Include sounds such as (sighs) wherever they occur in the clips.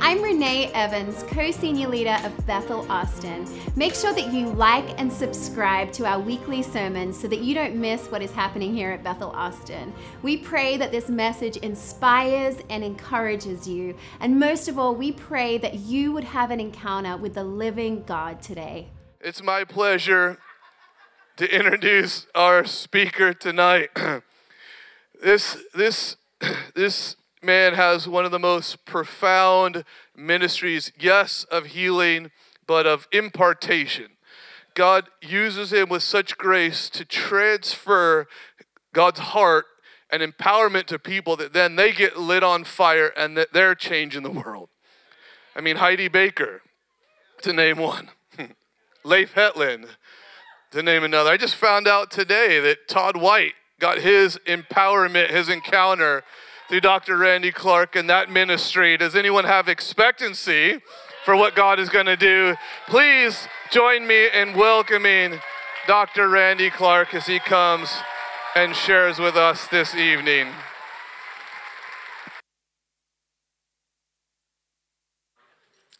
I'm Renee Evans, co senior leader of Bethel Austin. Make sure that you like and subscribe to our weekly sermons so that you don't miss what is happening here at Bethel Austin. We pray that this message inspires and encourages you. And most of all, we pray that you would have an encounter with the living God today. It's my pleasure to introduce our speaker tonight. (clears throat) this, this, (clears throat) this man has one of the most profound ministries, yes, of healing, but of impartation. God uses him with such grace to transfer God's heart and empowerment to people that then they get lit on fire and that they're changing the world. I mean, Heidi Baker, to name one, (laughs) Leif Hetland, to name another. I just found out today that Todd White got his empowerment, his encounter through Dr. Randy Clark and that ministry. Does anyone have expectancy for what God is going to do? Please join me in welcoming Dr. Randy Clark as he comes and shares with us this evening.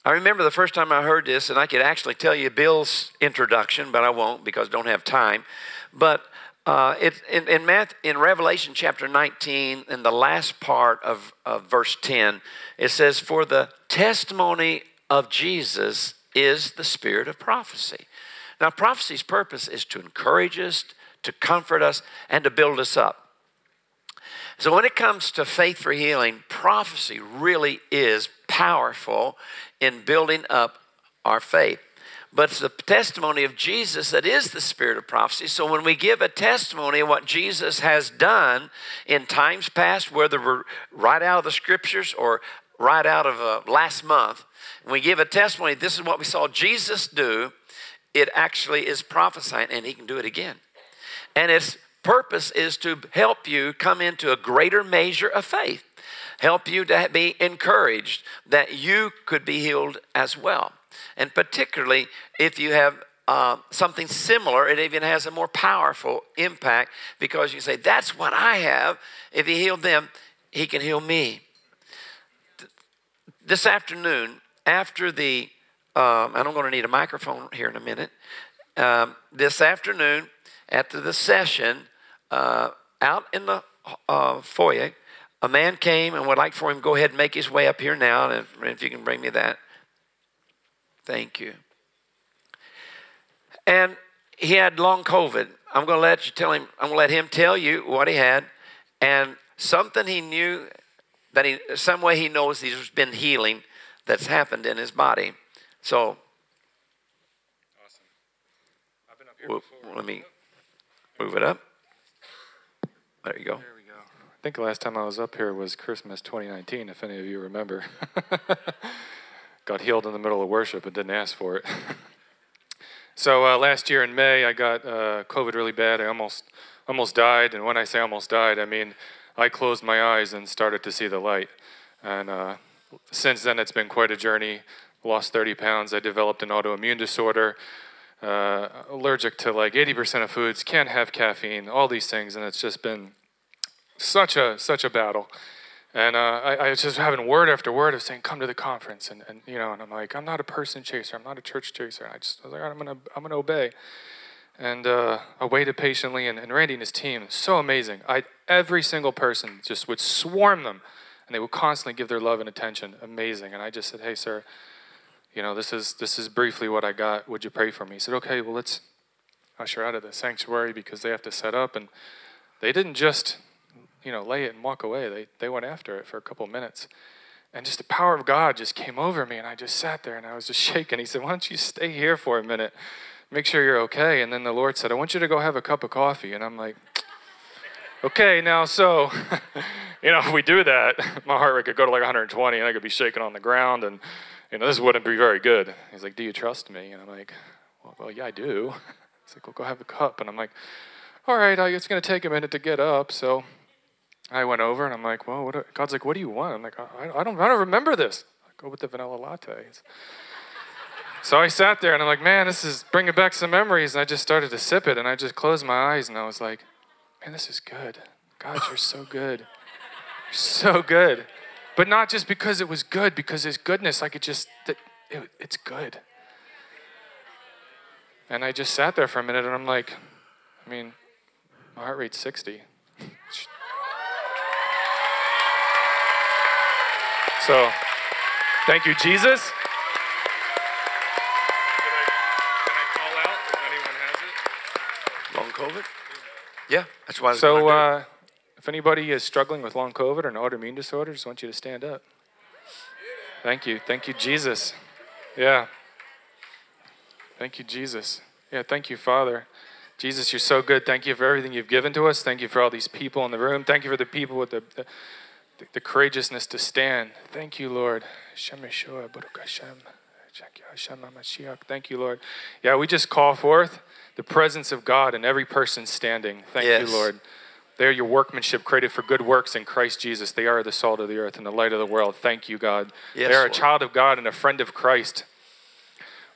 I remember the first time I heard this, and I could actually tell you Bill's introduction, but I won't because I don't have time. But uh, it, in, in, in Revelation chapter 19, in the last part of, of verse 10, it says, For the testimony of Jesus is the spirit of prophecy. Now, prophecy's purpose is to encourage us, to comfort us, and to build us up. So, when it comes to faith for healing, prophecy really is powerful in building up our faith but it's the testimony of Jesus that is the spirit of prophecy. So when we give a testimony of what Jesus has done in times past, whether we're right out of the scriptures or right out of uh, last month, we give a testimony, this is what we saw Jesus do, it actually is prophesying, and he can do it again. And its purpose is to help you come into a greater measure of faith, help you to be encouraged that you could be healed as well. And particularly if you have uh, something similar, it even has a more powerful impact because you say, That's what I have. If He healed them, He can heal me. This afternoon, after the, um, and I'm going to need a microphone here in a minute. Um, this afternoon, after the session, uh, out in the uh, foyer, a man came and would like for him to go ahead and make his way up here now. And if, if you can bring me that. Thank you. And he had long COVID. I'm going to let you tell him, I'm going to let him tell you what he had. And something he knew that he, some way he knows he's been healing that's happened in his body. So, awesome. I've been up here well, before. Let me move it up. There you go. There we go. I think the last time I was up here was Christmas 2019, if any of you remember. (laughs) got healed in the middle of worship and didn't ask for it. (laughs) so uh, last year in May, I got uh, COVID really bad. I almost almost died, and when I say almost died, I mean I closed my eyes and started to see the light. And uh, since then, it's been quite a journey. Lost 30 pounds. I developed an autoimmune disorder. Uh, allergic to like 80% of foods. Can't have caffeine. All these things, and it's just been such a such a battle. And uh, I, I, was just having word after word of saying, "Come to the conference," and, and you know, and I'm like, "I'm not a person chaser. I'm not a church chaser." I just I was like, "I'm gonna I'm gonna obey," and uh, I waited patiently. And, and Randy and his team, so amazing. I every single person just would swarm them, and they would constantly give their love and attention. Amazing. And I just said, "Hey, sir, you know, this is this is briefly what I got. Would you pray for me?" He said, "Okay, well, let's usher out of the sanctuary because they have to set up." And they didn't just you know, lay it and walk away. They, they went after it for a couple minutes. And just the power of God just came over me, and I just sat there and I was just (laughs) shaking. He said, Why don't you stay here for a minute? Make sure you're okay. And then the Lord said, I want you to go have a cup of coffee. And I'm like, (laughs) Okay, now, so, (laughs) you know, if we do that, my heart rate could go to like 120 and I could be shaking on the ground, and, you know, this wouldn't be very good. He's like, Do you trust me? And I'm like, Well, well yeah, I do. He's like, Well, go have a cup. And I'm like, All right, it's going to take a minute to get up. So I went over and I'm like, well, what, God's like, what do you want? I'm like, I, I, don't, I don't remember this. I go with the vanilla latte. (laughs) so I sat there and I'm like, man, this is bringing back some memories. And I just started to sip it and I just closed my eyes and I was like, man, this is good. God, you're so good. You're so good. But not just because it was good, because his goodness, like it just, it, it, it's good. And I just sat there for a minute and I'm like, I mean, my heart rate's 60. So, thank you, Jesus. Long COVID? Yeah, that's why. So, gonna do it. uh, if anybody is struggling with long COVID or an autoimmune disorder, I just want you to stand up. Thank you. Thank you, Jesus. Yeah. Thank you, Jesus. Yeah, thank you, Father. Jesus, you're so good. Thank you for everything you've given to us. Thank you for all these people in the room. Thank you for the people with the, the, the courageousness to stand. Thank you, Lord. Shem Yeshua, Baruch Hashem. Hashem HaMashiach. Thank you, Lord. Yeah, we just call forth the presence of God in every person standing. Thank Yes. you, Lord. They are your workmanship created for good works in Christ Jesus. They are the salt of the earth and the light of the world. Thank you, God. Yes, they are a child of God and a friend of Christ.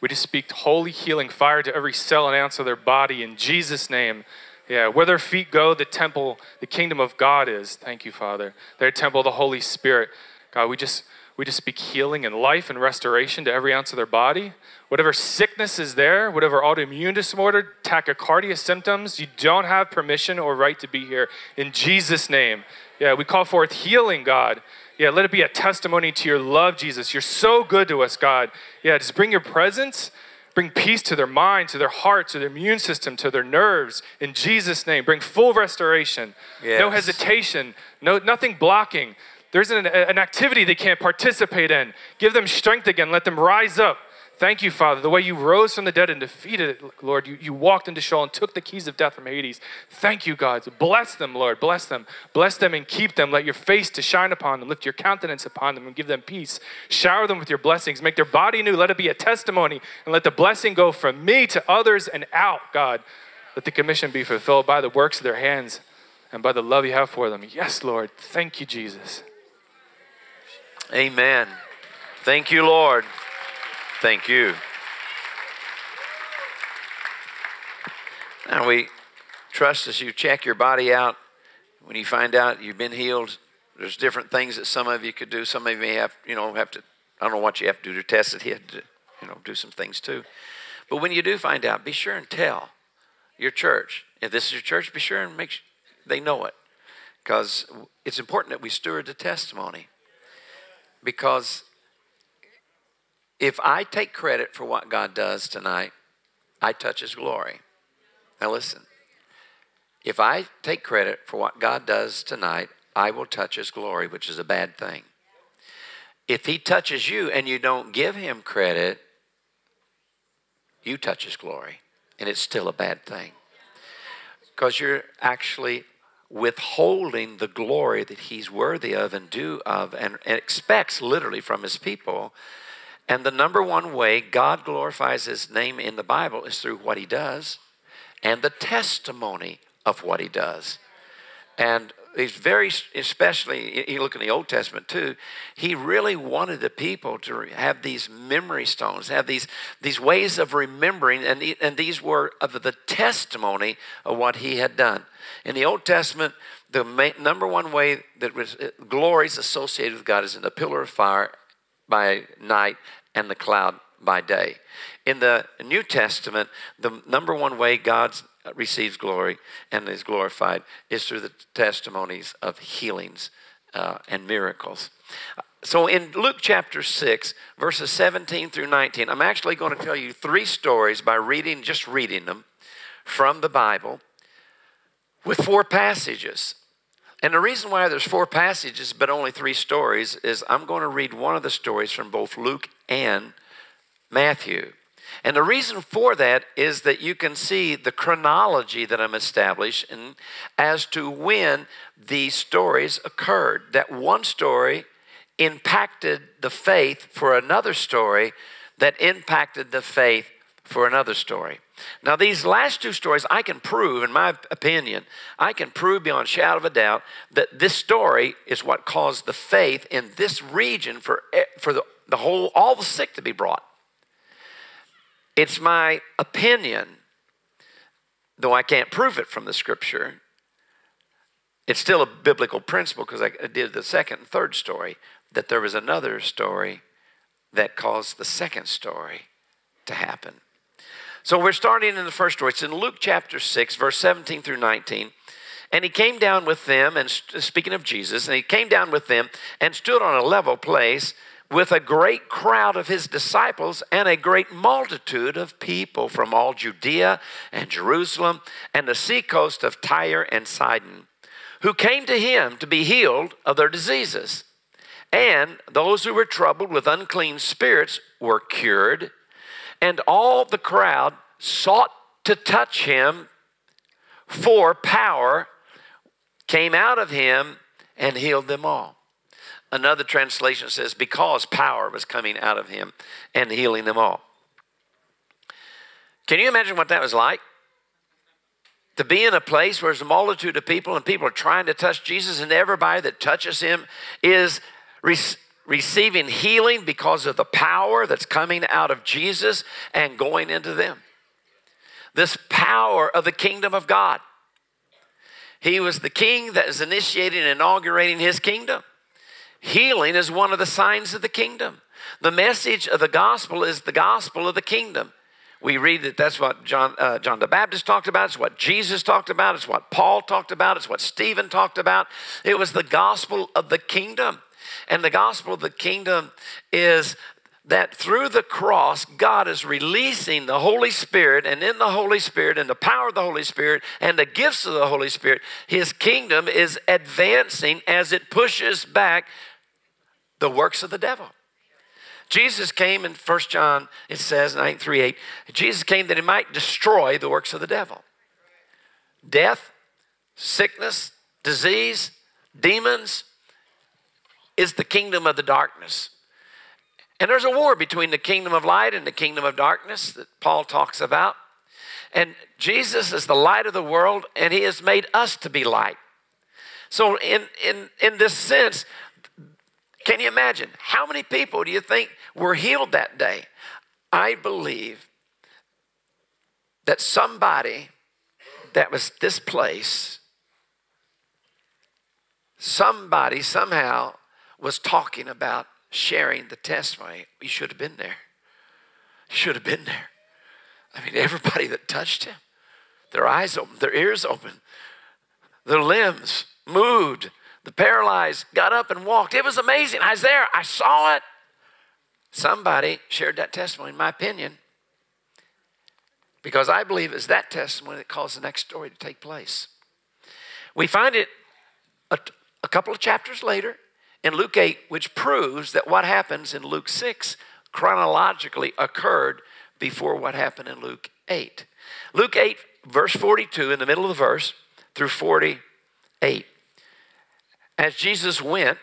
We just speak holy healing fire to every cell and ounce of their body in Jesus' name. Yeah, where their feet go, the temple, the kingdom of God is. Thank you, Father. Their temple, the Holy Spirit. God, we just we just speak healing and life and restoration to every ounce of their body. Whatever sickness is there, whatever autoimmune disorder, tachycardia symptoms, you don't have permission or right to be here. In Jesus' name. Yeah, we call forth healing, God. Yeah, let it be a testimony to your love, Jesus. You're so good to us, God. Yeah, just bring your presence, bring peace to their mind, to their heart, to their immune system, to their nerves. In Jesus' name, bring full restoration. No hesitation, no nothing blocking. There's an, an activity they can't participate in. Give them strength again. Let them rise up. Thank you, Father. The way you rose from the dead and defeated it, Lord. You, you walked into Sheol and took the keys of death from Hades. Thank you, God. Bless them, Lord. Bless them. Bless them and keep them. Let your face to shine upon them. Lift your countenance upon them and give them peace. Shower them with your blessings. Make their body new. Let it be a testimony. And let the blessing go from me to others and out, God. Let the commission be fulfilled by the works of their hands and by the love you have for them. Yes, Lord. Thank you, Jesus. Amen. Thank you, Lord. Thank you. Now we trust as you check your body out, when you find out you've been healed, there's different things that some of you could do. Some of you may have, you know, have to, I don't know what you have to do to test it. You have to, you know, do some things too. But when you do find out, be sure and tell your church. If this is your church, be sure and make sure they know it. Because it's important that we steward the testimony. Because if I take credit for what God does tonight, I touch His glory. Now, listen. If I take credit for what God does tonight, I will touch His glory, which is a bad thing. If He touches you and you don't give Him credit, you touch His glory, and it's still a bad thing. Because you're actually withholding the glory that He's worthy of and due of and, and expects literally from His people. And the number one way God glorifies His name in the Bible is through what He does and the testimony of what He does. And he's very, especially, you look in the Old Testament too, he really wanted the people to have these memory stones, have these, these ways of remembering, and, the- and these were of the testimony of what he had done. In the Old Testament, the ma- number one way that was, uh, glory is associated with God is in the pillar of fire by night and the cloud by day. In the New Testament, the number one way God receives glory and is glorified is through the testimonies of healings uh, and miracles. So in Luke chapter 6, verses 17 through 19, I'm actually going to tell you three stories by reading, just reading them from the Bible with four passages. And the reason why there's four passages but only three stories is I'm going to read one of the stories from both Luke and Matthew. And the reason for that is that you can see the chronology that I'm establishing as to when these stories occurred. That one story impacted the faith for another story that impacted the faith for another story. Now, these last two stories, I can prove, in my opinion, I can prove beyond a shadow of a doubt that this story is what caused the faith in this region for, for the, the whole, all the sick to be brought. It's my opinion, though I can't prove it from the scripture. It's still a biblical principle because I did the second and third story that there was another story that caused the second story to happen. So we're starting in the first story. It's in Luke chapter 6, verse 17 through 19. And he came down with them, and speaking of Jesus, and he came down with them and stood on a level place with a great crowd of his disciples and a great multitude of people from all Judea and Jerusalem and the seacoast of Tyre and Sidon, who came to him to be healed of their diseases. And those who were troubled with unclean spirits were cured, and all the crowd sought to touch him, for power came out of him and healed them all. Another translation says, because power was coming out of him and healing them all. Can you imagine what that was like? To be in a place where there's a multitude of people and people are trying to touch Jesus, and everybody that touches him is receiving healing because of the power that's coming out of Jesus and going into them. This power of the kingdom of God. He was the king that is initiating and inaugurating his kingdom. Healing is one of the signs of the kingdom. The message of the gospel is the gospel of the kingdom. We read that that's what John, uh, John the Baptist talked about. It's what Jesus talked about. It's what Paul talked about. It's what Stephen talked about. It was the gospel of the kingdom. And the gospel of the kingdom is that through the cross, God is releasing the Holy Spirit, and in the Holy Spirit, and the power of the Holy Spirit, and the gifts of the Holy Spirit, His kingdom is advancing as it pushes back the works of the devil. Jesus came in 1 John, it says, 9 3 8, Jesus came that He might destroy the works of the devil. Death, sickness, disease, demons is the kingdom of the darkness. And there's a war between the kingdom of light and the kingdom of darkness that Paul talks about. And Jesus is the light of the world, and he has made us to be light. So, in, in, in this sense, can you imagine how many people do you think were healed that day? I believe that somebody that was this place, somebody somehow was talking about sharing the testimony. You should have been there. You should have been there. I mean, (laughs) everybody that touched him, their eyes open, their ears open, their limbs moved. The paralyzed got up and walked. It was amazing. I was there. I saw it. Somebody shared that testimony, in my opinion, because I believe it's that testimony that caused the next story to take place. We find it a, a couple of chapters later in Luke 8, which proves that what happens in Luke 6 chronologically occurred before what happened in Luke 8. Luke 8, verse 42, in the middle of the verse, through 48. As Jesus went,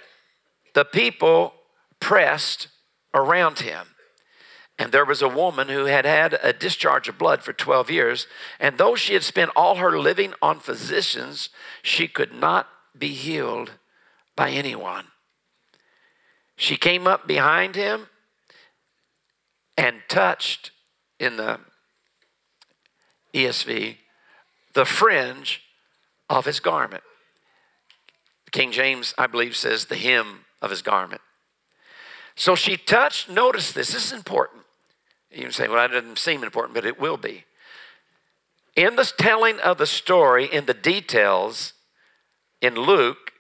the people pressed around him. And there was a woman who had had a discharge of blood for 12 years. And though she had spent all her living on physicians, she could not be healed by anyone. She came up behind him and touched in the ESV the fringe of his garment. King James, I believe, says the hem of his garment. So she touched, notice this, this is important. You can say, well, that doesn't seem important, but it will be. In the telling of the story, in the details, in Luke,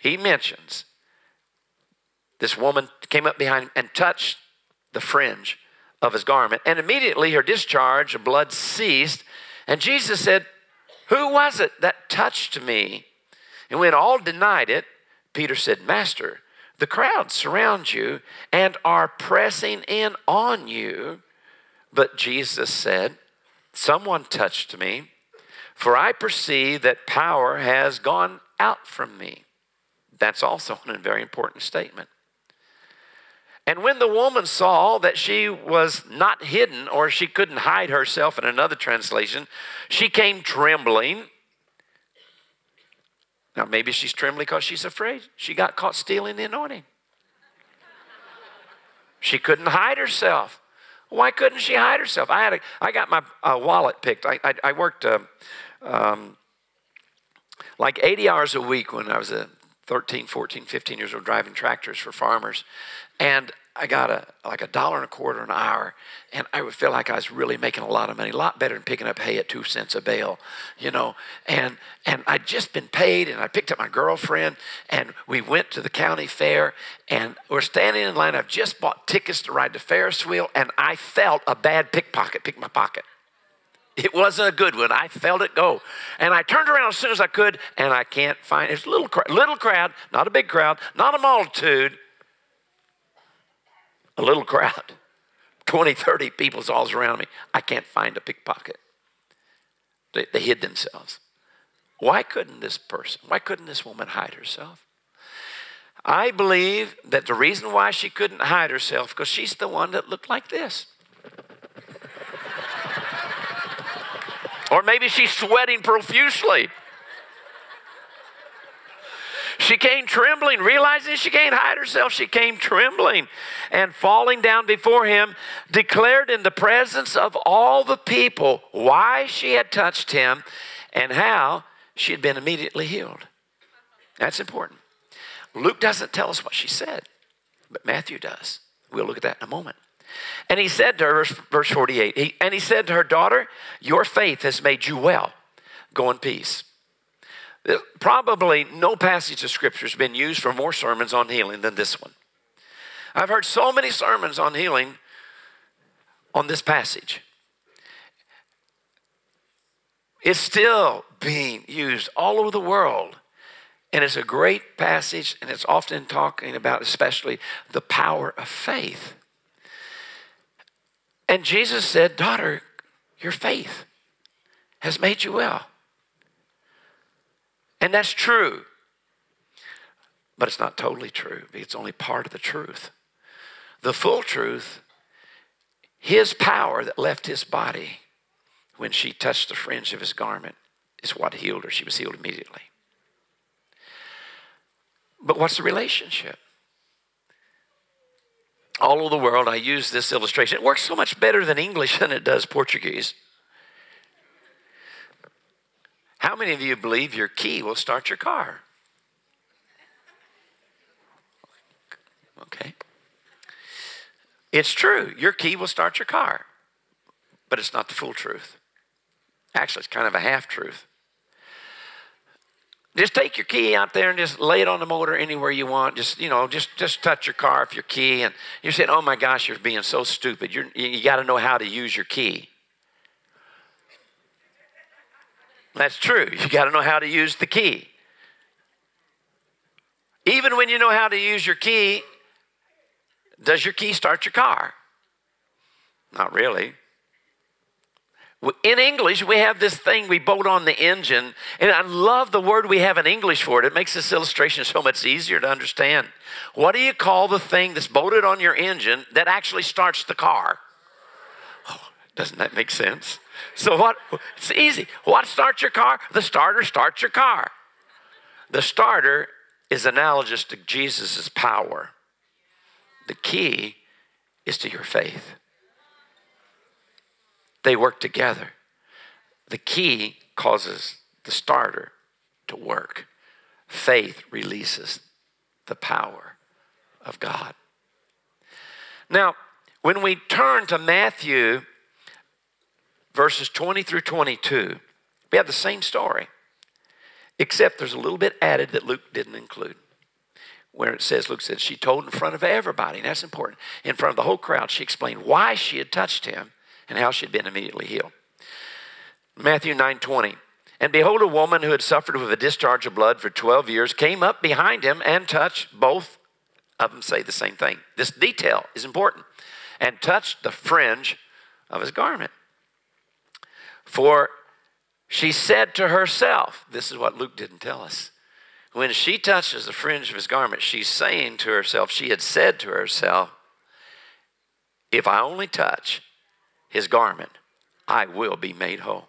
he mentions this woman came up behind and touched the fringe of his garment. And immediately her discharge of blood ceased. And Jesus said, Who was it that touched me? And when all denied it, Peter said, Master, the crowd surround you and are pressing in on you. But Jesus said, Someone touched me, for I perceive that power has gone out from me. That's also (laughs) a very important statement. And when the woman saw that she was not hidden, or she couldn't hide herself in another translation, she came trembling. Now, maybe she's trembling because she's afraid. She got caught stealing the anointing. She couldn't hide herself. Why couldn't she hide herself? I had a, I got my uh, wallet picked. I, I, I worked uh, um, like 80 hours a week when I was a 13, 14, 15 years old driving tractors for farmers. And I got a like a dollar and a quarter an hour, and I would feel like I was really making a lot of money, a lot better than picking up hay at two cents a bale, you know. And and I'd just been paid, and I picked up my girlfriend, and we went to the county fair, and we're standing in line. I've just bought tickets to ride the Ferris wheel, and I felt a bad pickpocket pick my pocket. It wasn't a good one. I felt it go. And I turned around as soon as I could, and I can't find It's a little, little crowd, not a big crowd, not a multitude, a little crowd. (laughs) 20, 30 people's all around me. I can't find a pickpocket. They, they hid themselves. Why couldn't this person, why couldn't this woman hide herself? I believe that the reason why she couldn't hide herself because she's the one that looked like this. (laughs) or maybe she's sweating profusely. She came trembling, realizing she can't hide herself. She came trembling and falling down before him, declared in the presence of all the people why she had touched him and how she had been immediately healed. That's important. Luke doesn't tell us what she said, but Matthew does. We'll look at that in a moment. And he said to her, verse 48, he, and he said to her, Daughter, your faith has made you well. Go in peace. Probably no passage of scripture has been used for more sermons on healing than this one. I've heard so many sermons on healing on this passage. It's still being used all over the world. And it's a great passage, and it's often talking about, especially, the power of faith. And Jesus said, Daughter, your faith has made you well. And that's true. But it's not totally true. It's only part of the truth. The full truth, his power that left his body when she touched the fringe of his garment is what healed her. She was healed immediately. But what's the relationship? All over the world, I use this illustration. It works so much better than English than it does Portuguese. How many of you believe your key will start your car? Okay. It's true. Your key will start your car, but it's not the full truth. Actually, it's kind of a half truth. Just take your key out there and just lay it on the motor anywhere you want. Just you know, just just touch your car if your key, and you're saying, "Oh my gosh, you're being so stupid." You're, you got to know how to use your key. That's true. You got to know how to use the key. Even when you know how to use your key, does your key start your car? Not really. In English, we have this thing we bolt on the engine, and I love the word we have in English for it. It makes this illustration so much easier to understand. What do you call the thing that's bolted on your engine that actually starts the car? Oh, doesn't that make sense? So what? It's easy. What starts your car? The starter starts your car. The starter is analogous to Jesus' power. The key is to your faith. They work together. The key causes the starter to work. Faith releases the power of God. Now, when we turn to Matthew verses 20 through 22, we have the same story, except there's a little bit added that Luke didn't include. Where it says, Luke said, she told in front of everybody, and that's important. In front of the whole crowd, she explained why she had touched him and how she had been immediately healed. Matthew 9 20. And behold, a woman who had suffered with a discharge of blood for 12 years came up behind him and touched both of them say the same thing. This detail is important. And touched the fringe of his garment. For she said to herself, this is what Luke didn't tell us. When she touches the fringe of his garment, she's saying to herself, she had said to herself, if I only touch his garment, I will be made whole.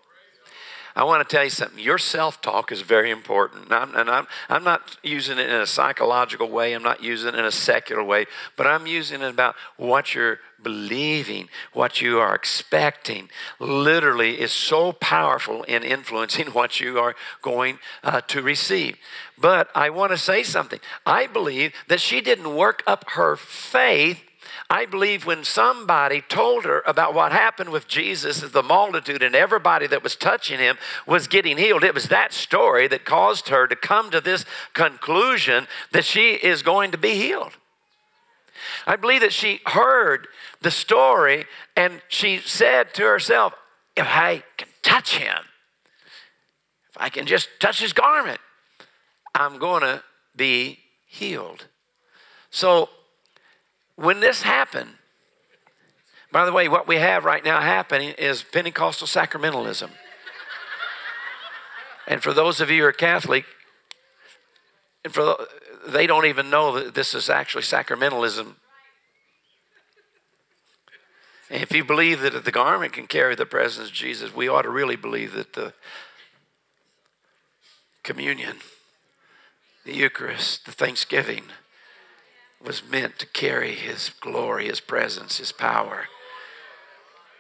I want to tell you something. Your self talk is very important. I'm, and I'm, I'm not using it in a psychological way, I'm not using it in a secular way, but I'm using it about what you're believing, what you are expecting. Literally, is so powerful in influencing (laughs) what you are going uh, to receive. But I want to say something. I believe that she didn't work up her faith I believe when somebody told her about what happened with Jesus, the multitude and everybody that was touching him was getting healed, it was that story that caused her to come to this conclusion that she is going to be healed. I believe that she heard the story and she said to herself, If I can touch him, if I can just touch his garment, I'm going to be healed. So when this happened, by the way, what we have right now happening is Pentecostal sacramentalism. (laughs) and for those of you who are Catholic, and for the, they don't even know that this is actually sacramentalism. If you believe that the garment can carry the presence of Jesus, we ought to really believe that the communion, the Eucharist, the Thanksgiving, was meant to carry his glory, his presence, his power.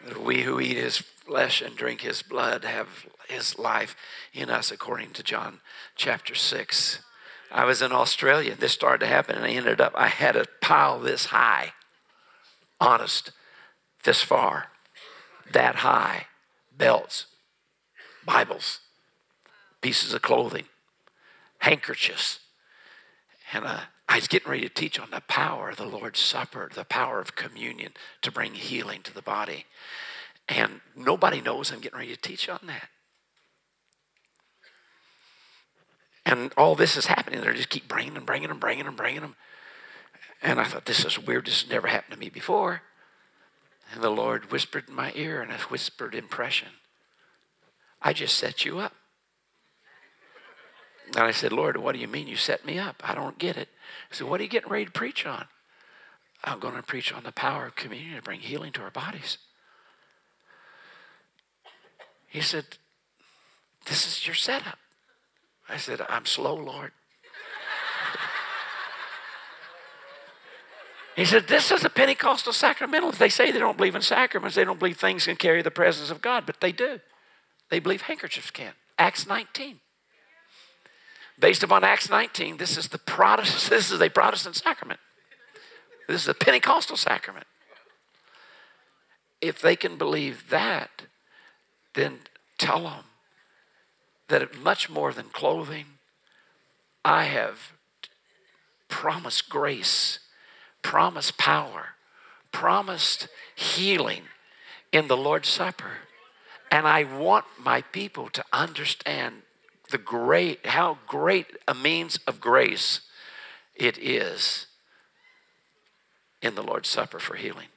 That we who eat his flesh and drink his blood have his life in us, according to John chapter 6. I was in Australia. This started to happen, and I ended up, I had a pile this high, honest, this far, that high, belts, Bibles, pieces of clothing, handkerchiefs, and uh, I was getting ready to teach on the power of the Lord's Supper, the power of communion to bring healing to the body. And nobody knows I'm getting ready to teach on that. And all this is happening. They just keep bringing and bringing and bringing and bringing them. And I thought, this is weird. This has never happened to me before. And the Lord whispered in my ear, and a whispered impression I just set you up. And I said, Lord, what do you mean you set me up? I don't get it. He said, What are you getting ready to preach on? I'm going to preach on the power of communion to bring healing to our bodies. He said, This is your setup. I said, I'm slow, Lord. He said, This is a Pentecostal sacramental. They say they don't believe in sacraments, they don't believe things can carry the presence of God, but they do. They believe handkerchiefs can. Acts 19. Based upon Acts 19, this is the Protestant, (laughs) this is a Protestant sacrament. This is a Pentecostal sacrament. If they can believe that, then tell them that much more than clothing, I have promised grace, promised power, promised healing in the Lord's Supper. And I want my people to understand the great, how great a means of grace it is in the Lord's Supper for healing.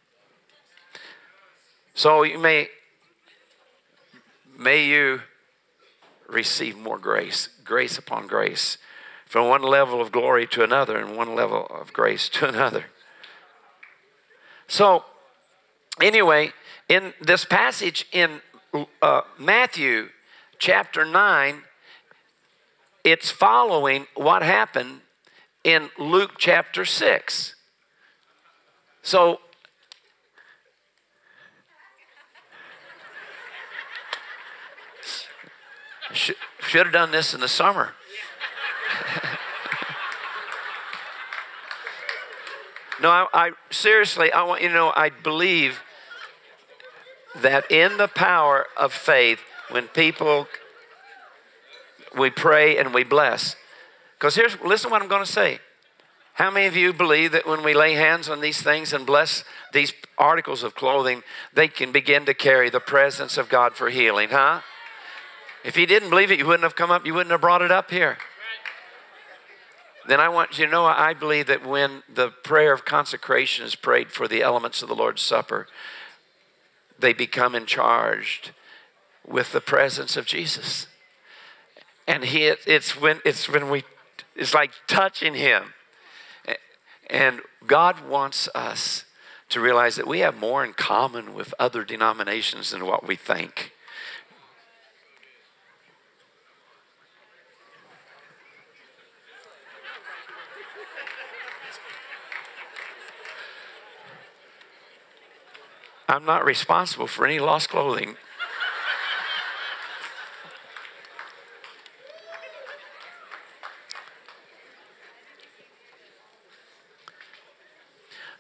So you may, may you receive more grace, grace upon grace, from one level of glory to another, and one level of grace to (laughs) another. So, anyway, in this passage in uh, Matthew chapter 9, it's following what happened in Luke chapter 6. So, (laughs) should, should have done this in the summer. No, I, I, seriously, I want you to know, I believe that in the power of faith, when people we pray and we bless. Because here's, listen what I'm going to say. How many of you believe that when we lay hands on these things and bless these articles of clothing, they can begin to carry the presence of God for healing, huh? If you didn't believe it, you wouldn't have come up, you wouldn't have brought it up here. Then I want you to know I believe that when the prayer of consecration is prayed for the elements of the Lord's Supper, they become in charge with the presence of Jesus. And he it's when it's when we it's like touching him. And god wants us to realize that we have more in common with other denominations than what we think I'm not responsible for any lost clothing.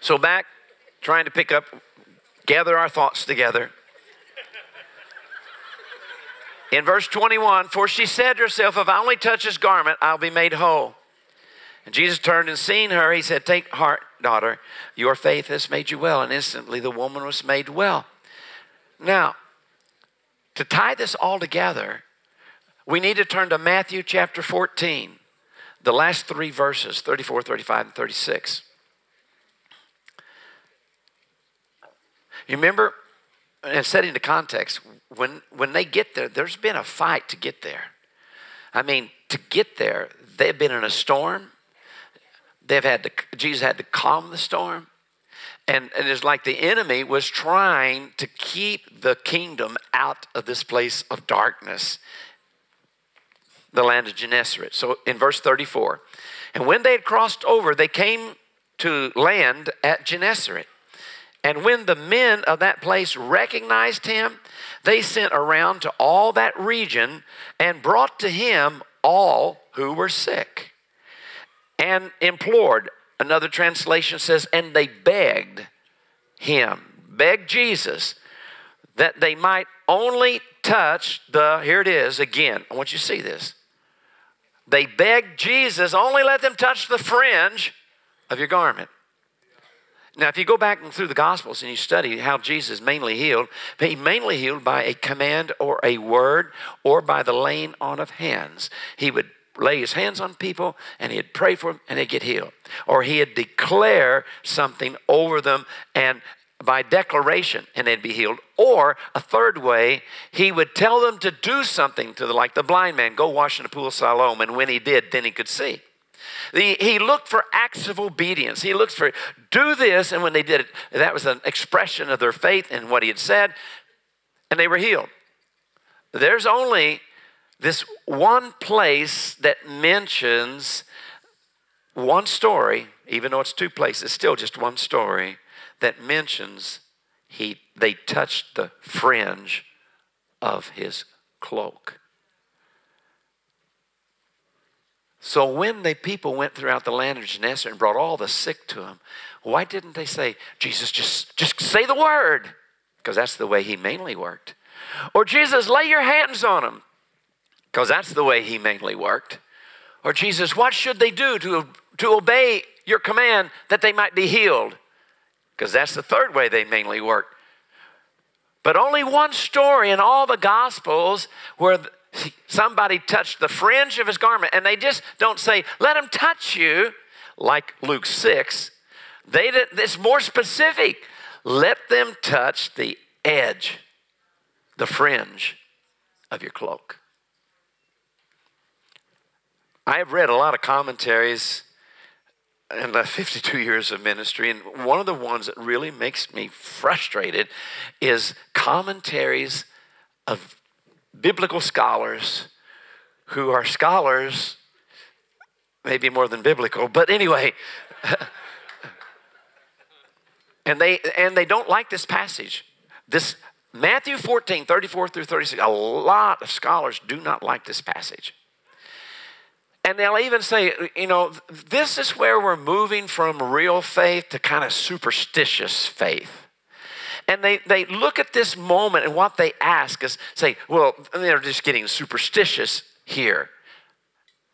So, back trying to pick up, gather our thoughts together. In verse 21, for she said to herself, If I only touch his garment, I'll be made whole. And Jesus turned and seeing her, he said, Take heart, daughter, your faith has made you well. And instantly the woman was made well. Now, to tie this all together, we need to turn to Matthew chapter 14, the last three verses 34, 35, and 36. You remember, and setting the context, when, when they get there, there's been a fight to get there. I mean, to get there, they've been in a storm. They've had to, Jesus had to calm the storm. And, and it's like the enemy was trying to keep the kingdom out of this place of darkness, the land of Gennesaret. So in verse 34, and when they had crossed over, they came to land at Gennesaret. And when the men of that place recognized him, they sent around to all that region and brought to him all who were sick and implored. Another translation says, and they begged him, begged Jesus, that they might only touch the, here it is again. I want you to see this. They begged Jesus, only let them touch the fringe of your garment. Now, if you go back through the Gospels and you study how Jesus mainly healed, he mainly healed by a command or a word or by the laying on of hands. He would lay his hands on people and he'd pray for them and they'd get healed. Or he'd declare something over them and by declaration and they'd be healed. Or a third way, he would tell them to do something to the like the blind man, go wash in the pool of Siloam, and when he did, then he could see. The, he looked for acts of obedience. He looked for, do this. And when they did it, that was an expression of their faith in what he had said, and they were healed. There's only this one place that mentions one story, even though it's two places, still just one story that mentions he they touched the fringe of his cloak. So when the people went throughout the land of Gennesaret and brought all the sick to him, why didn't they say, Jesus, just, just say the word? Because that's the way he mainly worked. Or Jesus, lay your hands on them. Because that's the way he mainly worked. Or Jesus, what should they do to, to obey your command that they might be healed? Because that's the third way they mainly worked. But only one story in all the Gospels where somebody touched the fringe of his garment, and they just don't say, let him touch you, like Luke 6. They, it's more specific. Let them touch the edge, the fringe of your cloak. I have read a lot of commentaries in the (laughs) 52 years of ministry, and one of the ones that really makes me frustrated is commentaries of biblical scholars who are scholars, maybe more than biblical, but anyway. (laughs) and they and they don't like this passage. This Matthew 14, 34 through 36, a lot of scholars do not like this passage. And they'll even say, you know, this is where we're moving from real faith to kind of superstitious faith. And they, they look at this moment and what they ask is say, well, they're just getting superstitious here.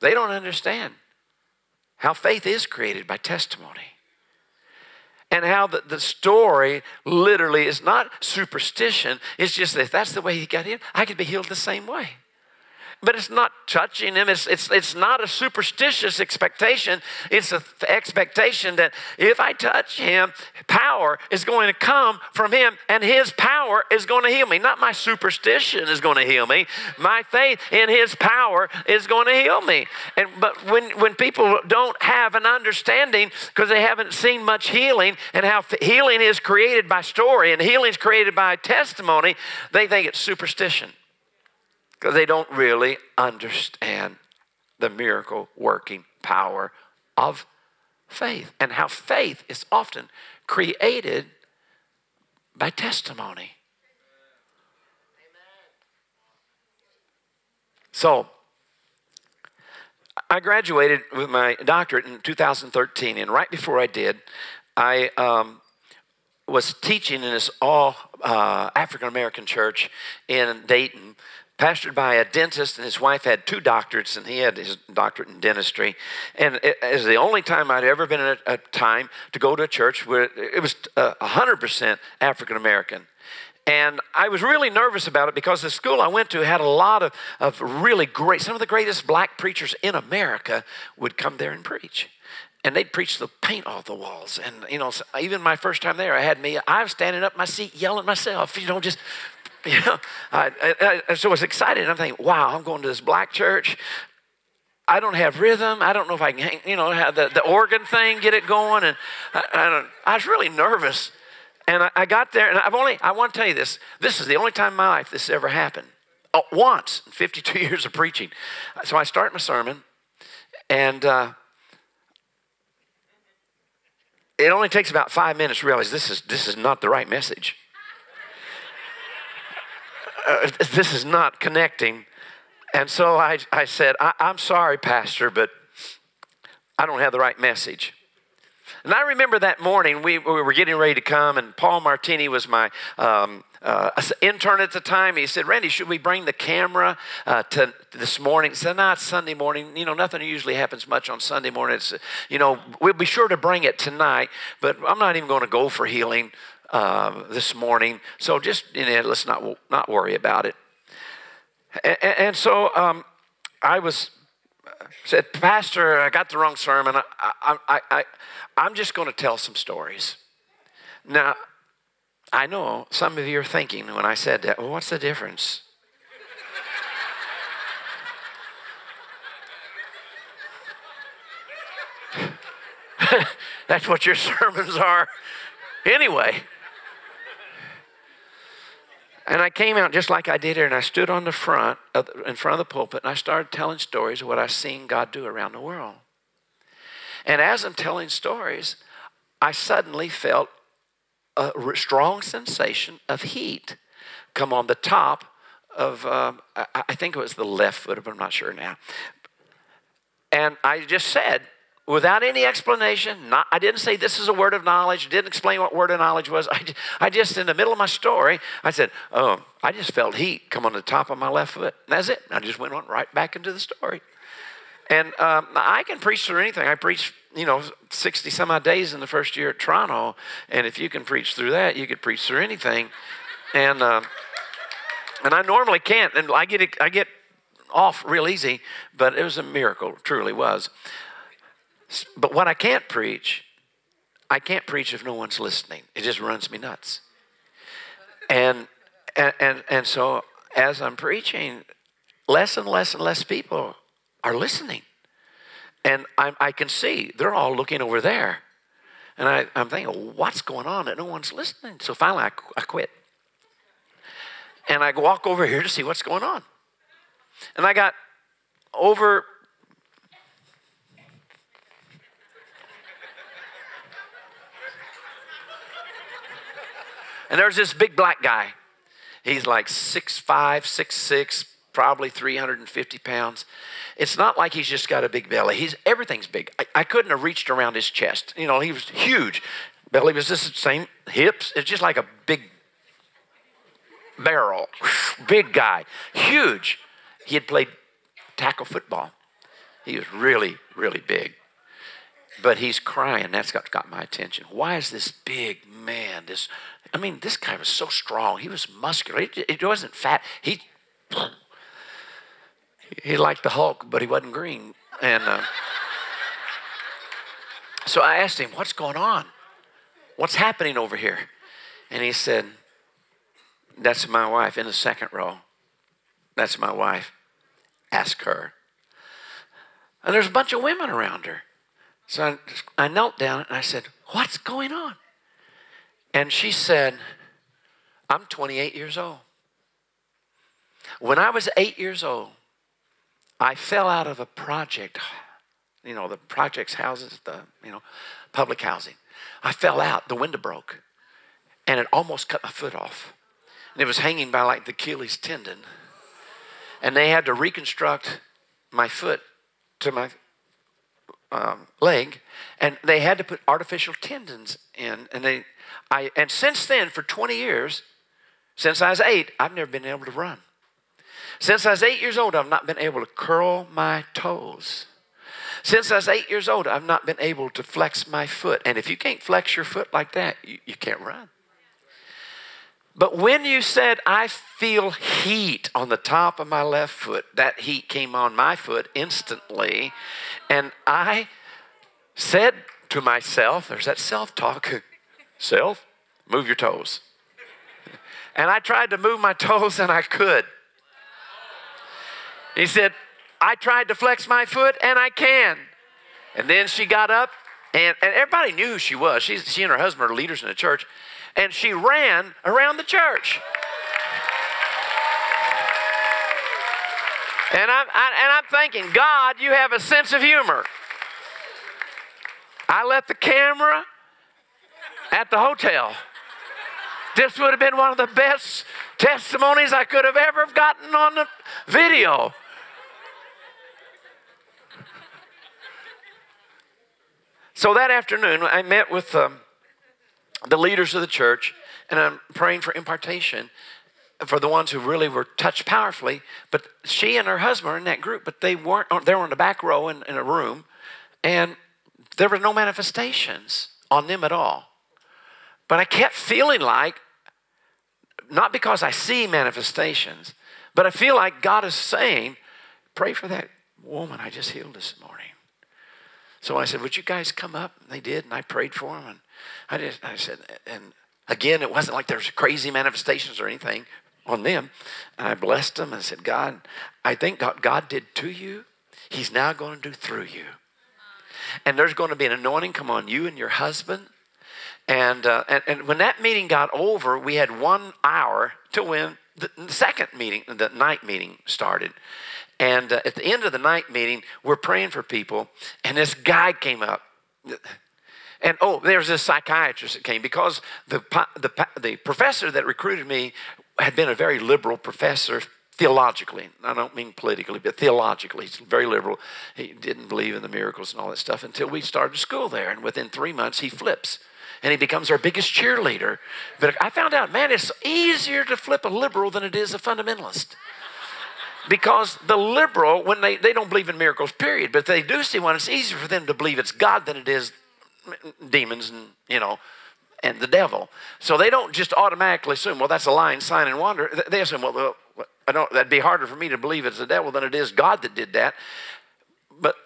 They don't understand how faith is created by testimony. And how the, the story literally is not superstition. It's just that if that's the way he got in, I could be healed the same way but it's not touching him. It's, it's, it's not a superstitious expectation. It's an expectation that if I touch him, power is going to come from him and his power is going to heal me. Not my superstition is going to heal me. My faith in his power is going to heal me. And, but when, when people don't have an understanding because they haven't seen much healing and how healing is created by story and healing is created by testimony, they think it's superstition because they don't really understand the miracle working power of faith and how faith is often created by testimony. So, I graduated with my doctorate in 2013, and right before I did, I um, was teaching in this all uh, African American church in Dayton, pastored by a dentist, and his wife had two doctorates, and he had his doctorate in dentistry. And it was the only time I'd ever been at a time to go to a church where it was uh, 100% African American. And I was really nervous about it because the school I went to had a lot of, of really great, some of the greatest black preachers in America would come there and preach. And they'd preach the paint off the walls. And, you know, even my first time there, I had me, I was standing up my seat yelling myself, you know, just, (laughs) you know. I, I, so I was excited. I'm thinking, wow, I'm going to this black church. I don't have rhythm. I don't know if I can, hang, you know, have the, the organ thing, get it going. And I, I, I was really nervous. And I, I, got there, and I've only, I want to tell you this this is the only time in my life this ever happened. Oh, once in 52 (laughs) years of preaching. So I start my sermon, and uh, it only takes about five minutes to realize this is, this is not the right message. Uh, this is not connecting. And so I, I said, I, I'm sorry, Pastor, but I don't have the right message. And I remember that morning we, we were getting ready to come, and Paul Martini was my um, uh, intern at the time. He said, Randy, should we bring the camera uh, to this morning? He said, no, it's Sunday morning. You know, nothing usually happens much on Sunday morning. It's, you know, we'll be sure to bring it tonight, but I'm not even going to go for healing uh, this morning. So just, you know, let's not, not worry about it. And, and so um, I was said, Pastor, I got the wrong sermon. I, I, I, I, I'm just going to tell some stories. Now, I know some of you are thinking when I said that, well, what's the difference? (laughs) That's what your (laughs) sermons are anyway. And I came out just like I did here, and I stood on the front, of, in front of the pulpit, and I started telling stories of what I've seen God do around the world. And as I'm telling stories, I suddenly felt a strong sensation of heat come on the top of, um, I, I think it was the left foot, but I'm not sure now. And I just said, without any explanation. Not, I didn't say this is a word of knowledge. Didn't explain what word of knowledge was. I, I just, in the middle of my story, I said, "Oh, I just felt heat come on the top of my left foot." And that's it. I just went on right back into the story. And um, I can preach through anything. I preached, you know, 60 some odd days in the first year at Toronto. And if you can preach through that, you could preach through anything. And uh, and I normally can't. And I get I get off real easy, but it was a miracle. Truly was. But what I can't preach, I can't preach if no one's listening. It just runs me nuts. And and and, so as I'm preaching, less and less and less people are listening. And i I can see they're all looking over there. And I, am thinking, what's going on that no one's listening? So finally, I, I quit. And I walk over here to see what's going on. And I got over And there's this big black guy. He's like six five, six six, probably 350 pounds. It's not like he's just got a big belly. He's everything's big. I, I couldn't have reached around his chest. You know, he was huge. Belly was just the same. Hips, it's just like a big barrel. (laughs) big guy, huge. He had played tackle football. He was really, really big. But he's crying. That's got, got my attention. Why is this big man, this I mean, this guy was so strong. He was muscular. He, he wasn't fat. He he liked the Hulk, but he wasn't green. And uh, so I asked him, "What's going on? What's happening over here?" And he said, "That's my wife in the second row. That's my wife. Ask her." And there's a bunch of women around her. So I, I knelt down and I said, "What's going on?" And she said, I'm 28 years old. When I was eight years old, I fell out of a project, you know, the projects houses, the, you know, public housing. I fell out, the window broke. and it almost cut my foot off. And it was hanging by like the Achilles tendon. And they had to reconstruct my foot to my um, leg, and they had to put artificial tendons in. And they, I, and since then, for 20 years, since I was eight, I've never been able to run. Since I was eight years old, I've not been able to curl my toes. Since I was eight years old, I've not been able to flex my foot. And if you can't flex your foot like that, you, you can't run. But when you said, I feel heat on the top of my left foot, that heat came on my foot instantly. And I said to myself, there's that self talk, (laughs) self, move your toes. And I tried to move my (laughs) toes and I could. He said, I tried to flex my foot and I can. And then she got up and, and everybody knew who she was. She, she and her husband are leaders in the church and she ran around the church. And I'm, I, and I'm thinking, God, you have a sense of humor. I left the camera at the hotel. This would have been one of the best testimonies I could have ever gotten on the video. So that afternoon, I met with um, the leaders of the church, and I'm praying for impartation for the ones who really were touched powerfully. But she and her husband were in that group, but they weren't. They were in the back row in, in a room, and there were no manifestations on them at all. But I kept feeling like, not because I see manifestations, but I feel like God is saying, "Pray for that woman I just healed this morning." So I said, Would you guys come up? And they did, and I prayed for them. And I just, I said, and again, it wasn't like there was crazy manifestations or anything on them. And I blessed them and said, God, I think God, God did to you, He's now going to do through you. And there's going to be an anointing come on you and your husband. And, uh, and, and when that meeting got over, we had one hour to when the, the second meeting, the night meeting started. And uh, at the end of the night meeting, we're praying for people, and this guy came up. And oh, there's this psychiatrist that came because the, the, the professor that recruited me had been a very liberal professor theologically. I don't mean politically, but theologically. He's very liberal. He didn't believe in the miracles and all that stuff until we started school there. And within three months, he flips and he becomes our biggest cheerleader. But I found out, man, it's easier to flip a liberal than it is a fundamentalist. Because the liberal, when they, they don't believe in miracles, period, but they do see one, it's easier for them to believe it's God than it is demons and, you know, and the devil. So they don't just automatically assume, well, that's a lying sign and wonder. They assume, well, I don't, that'd be harder for me to believe it's the devil than it is God that did that. But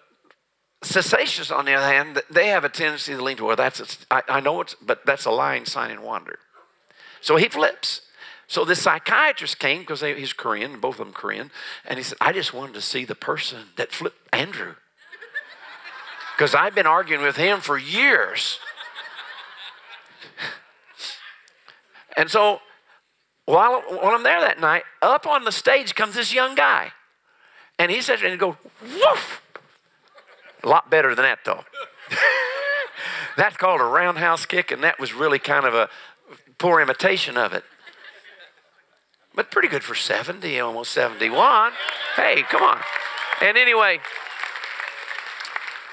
cessationists, on the other hand, they have a tendency to lean toward that's, a, I, I know it's, but that's a lying sign and wonder. So he flips. So this psychiatrist came because he's Korean, both of them Korean, and he said, I just wanted to see the person that flipped Andrew. Because I've been arguing with him for years. and so while, while I'm there that night, up on the stage comes this young guy. And he says, and he goes, woof. A lot better than that, though. (laughs) That's called a roundhouse kick, and that was really kind of a poor imitation of it. But pretty good for 70, almost 71. Hey, come on. And anyway,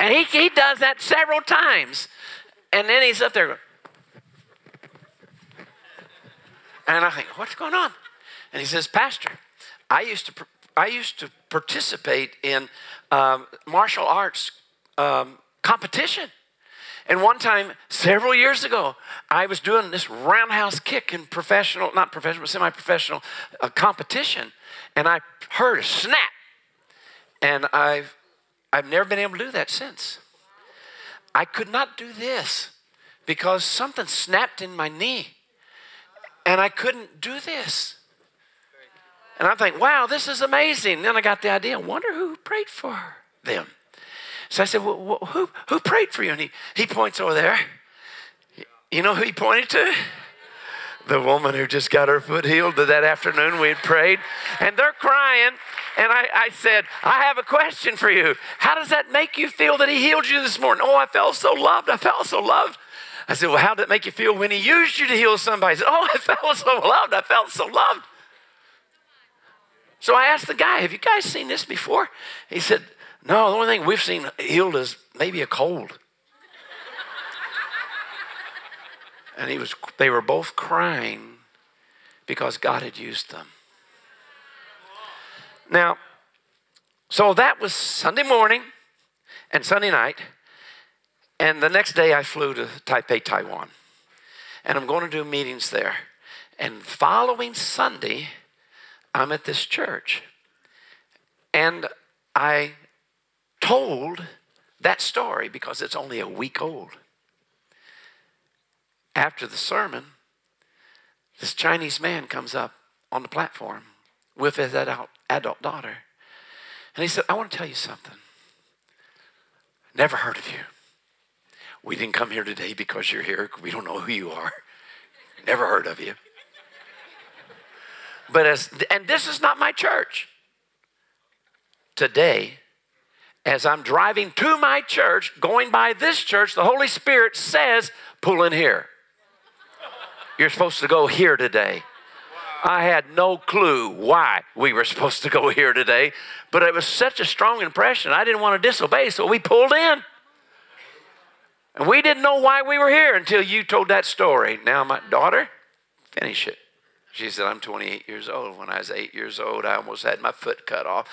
and he, he does that several times. And then he's up there going, and I think, what's going on? And he says, Pastor, I used to, I used to participate in um, martial arts um, competition. And one time, several years ago, I was doing this roundhouse kick in professional, not professional, but semi professional uh, competition. And I heard a snap. And I've, I've never been able to do that since. I could not do this because something snapped in my knee. And I couldn't do this. And I'm wow, this is amazing. And then I got the idea, I wonder who prayed for them. So I said, well, who, who prayed for you? And he, he points over there. You know who he pointed to? The woman who just got her foot healed that afternoon we had prayed. And they're crying. And I, I said, I have a question for you. How does that make you feel that he healed you this morning? Oh, I felt so loved. I felt so loved. I said, Well, how did it make you feel when he used you to heal somebody? Said, Oh, I felt so loved. I felt so loved. So I asked the guy, Have you guys seen this before? He said, No, the only thing we've seen healed is maybe a cold. And he was, they were both crying because God had used them. Now, so that was Sunday morning and Sunday night. And the next day I flew to Taipei, Taiwan. And I'm going to do meetings there. And following Sunday, I'm at this church. And I told that story because it's only a week old. After the sermon, this Chinese man comes up on the platform with his adult, adult daughter. And he said, I want to tell you something. Never heard of you. We didn't come here today because you're here. We don't know who you are. Never heard of you. But as, and this is not my church. Today, as I'm driving to my church, going by this church, the Holy Spirit says, pull in here. You're supposed to go here today. I had no clue why we were supposed to go here today, but it was such a strong impression. I didn't want to disobey, so we pulled in. And we didn't know why we were here until you told that story. Now, my daughter, finish it. She said, I'm 28 years old. When I was eight years old, I almost had my foot cut off.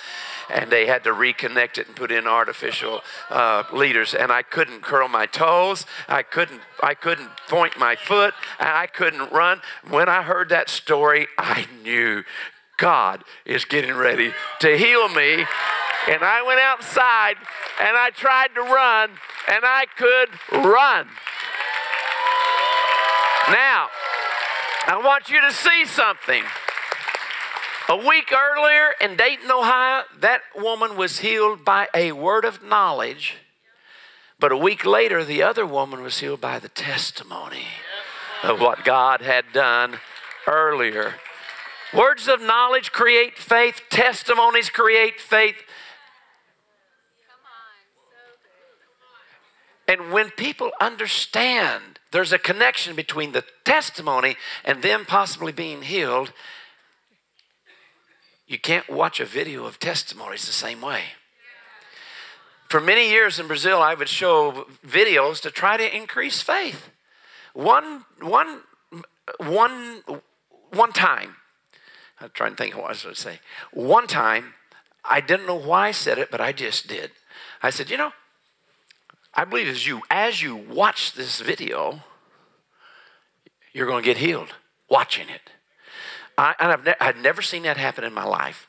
And they had to reconnect it and put in artificial uh, leaders. And I couldn't curl my toes. I couldn't, I couldn't point my foot. I couldn't run. When I heard that story, I knew God is getting ready to heal me. And I went outside and I tried to run and I could run. Now, I want you to see something. A week earlier in Dayton, Ohio, that woman was healed by a word of knowledge. But a week later, the other woman was healed by the testimony of what God had done earlier. Words of knowledge create faith, testimonies create faith. And when people understand there's a connection between the testimony and them possibly being healed, you can't watch a video of testimonies the same way. For many years in Brazil, I would show videos to try to increase faith. One, one, one, one time, I'm trying to think of what I was going to say. One time, I didn't know why I said it, but I just did. I said, you know, I believe as you as you watch this video, you're going to get healed watching it. I, I've ne- I'd never seen that happen in my life.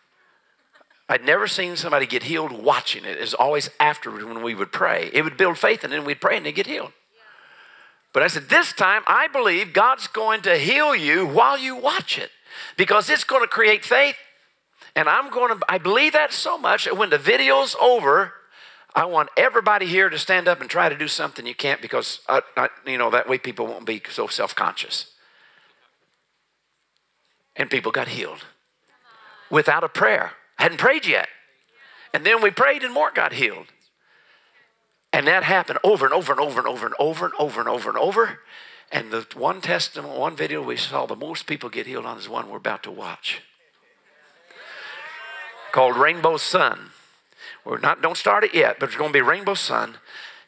I'd never seen somebody get healed watching it. It's always afterward when we would pray. It would build faith, and then we'd pray and they'd get healed. But I said, this time I believe God's going to heal you while you watch it because it's going to create faith. And I'm going to, I believe that so much that when the video's over, I want everybody here to stand up and try to do something you can't because, I, I, you know, that way people won't be so self conscious. And people got healed without a prayer. Hadn't prayed yet. And then we prayed and more got healed. And that happened over and over and over and over and over and over and over and over. And the one testimony, one video we saw the most people get healed on is one we're about to watch. Called Rainbow Sun. We're not, don't start it yet, but it's going to be Rainbow Sun.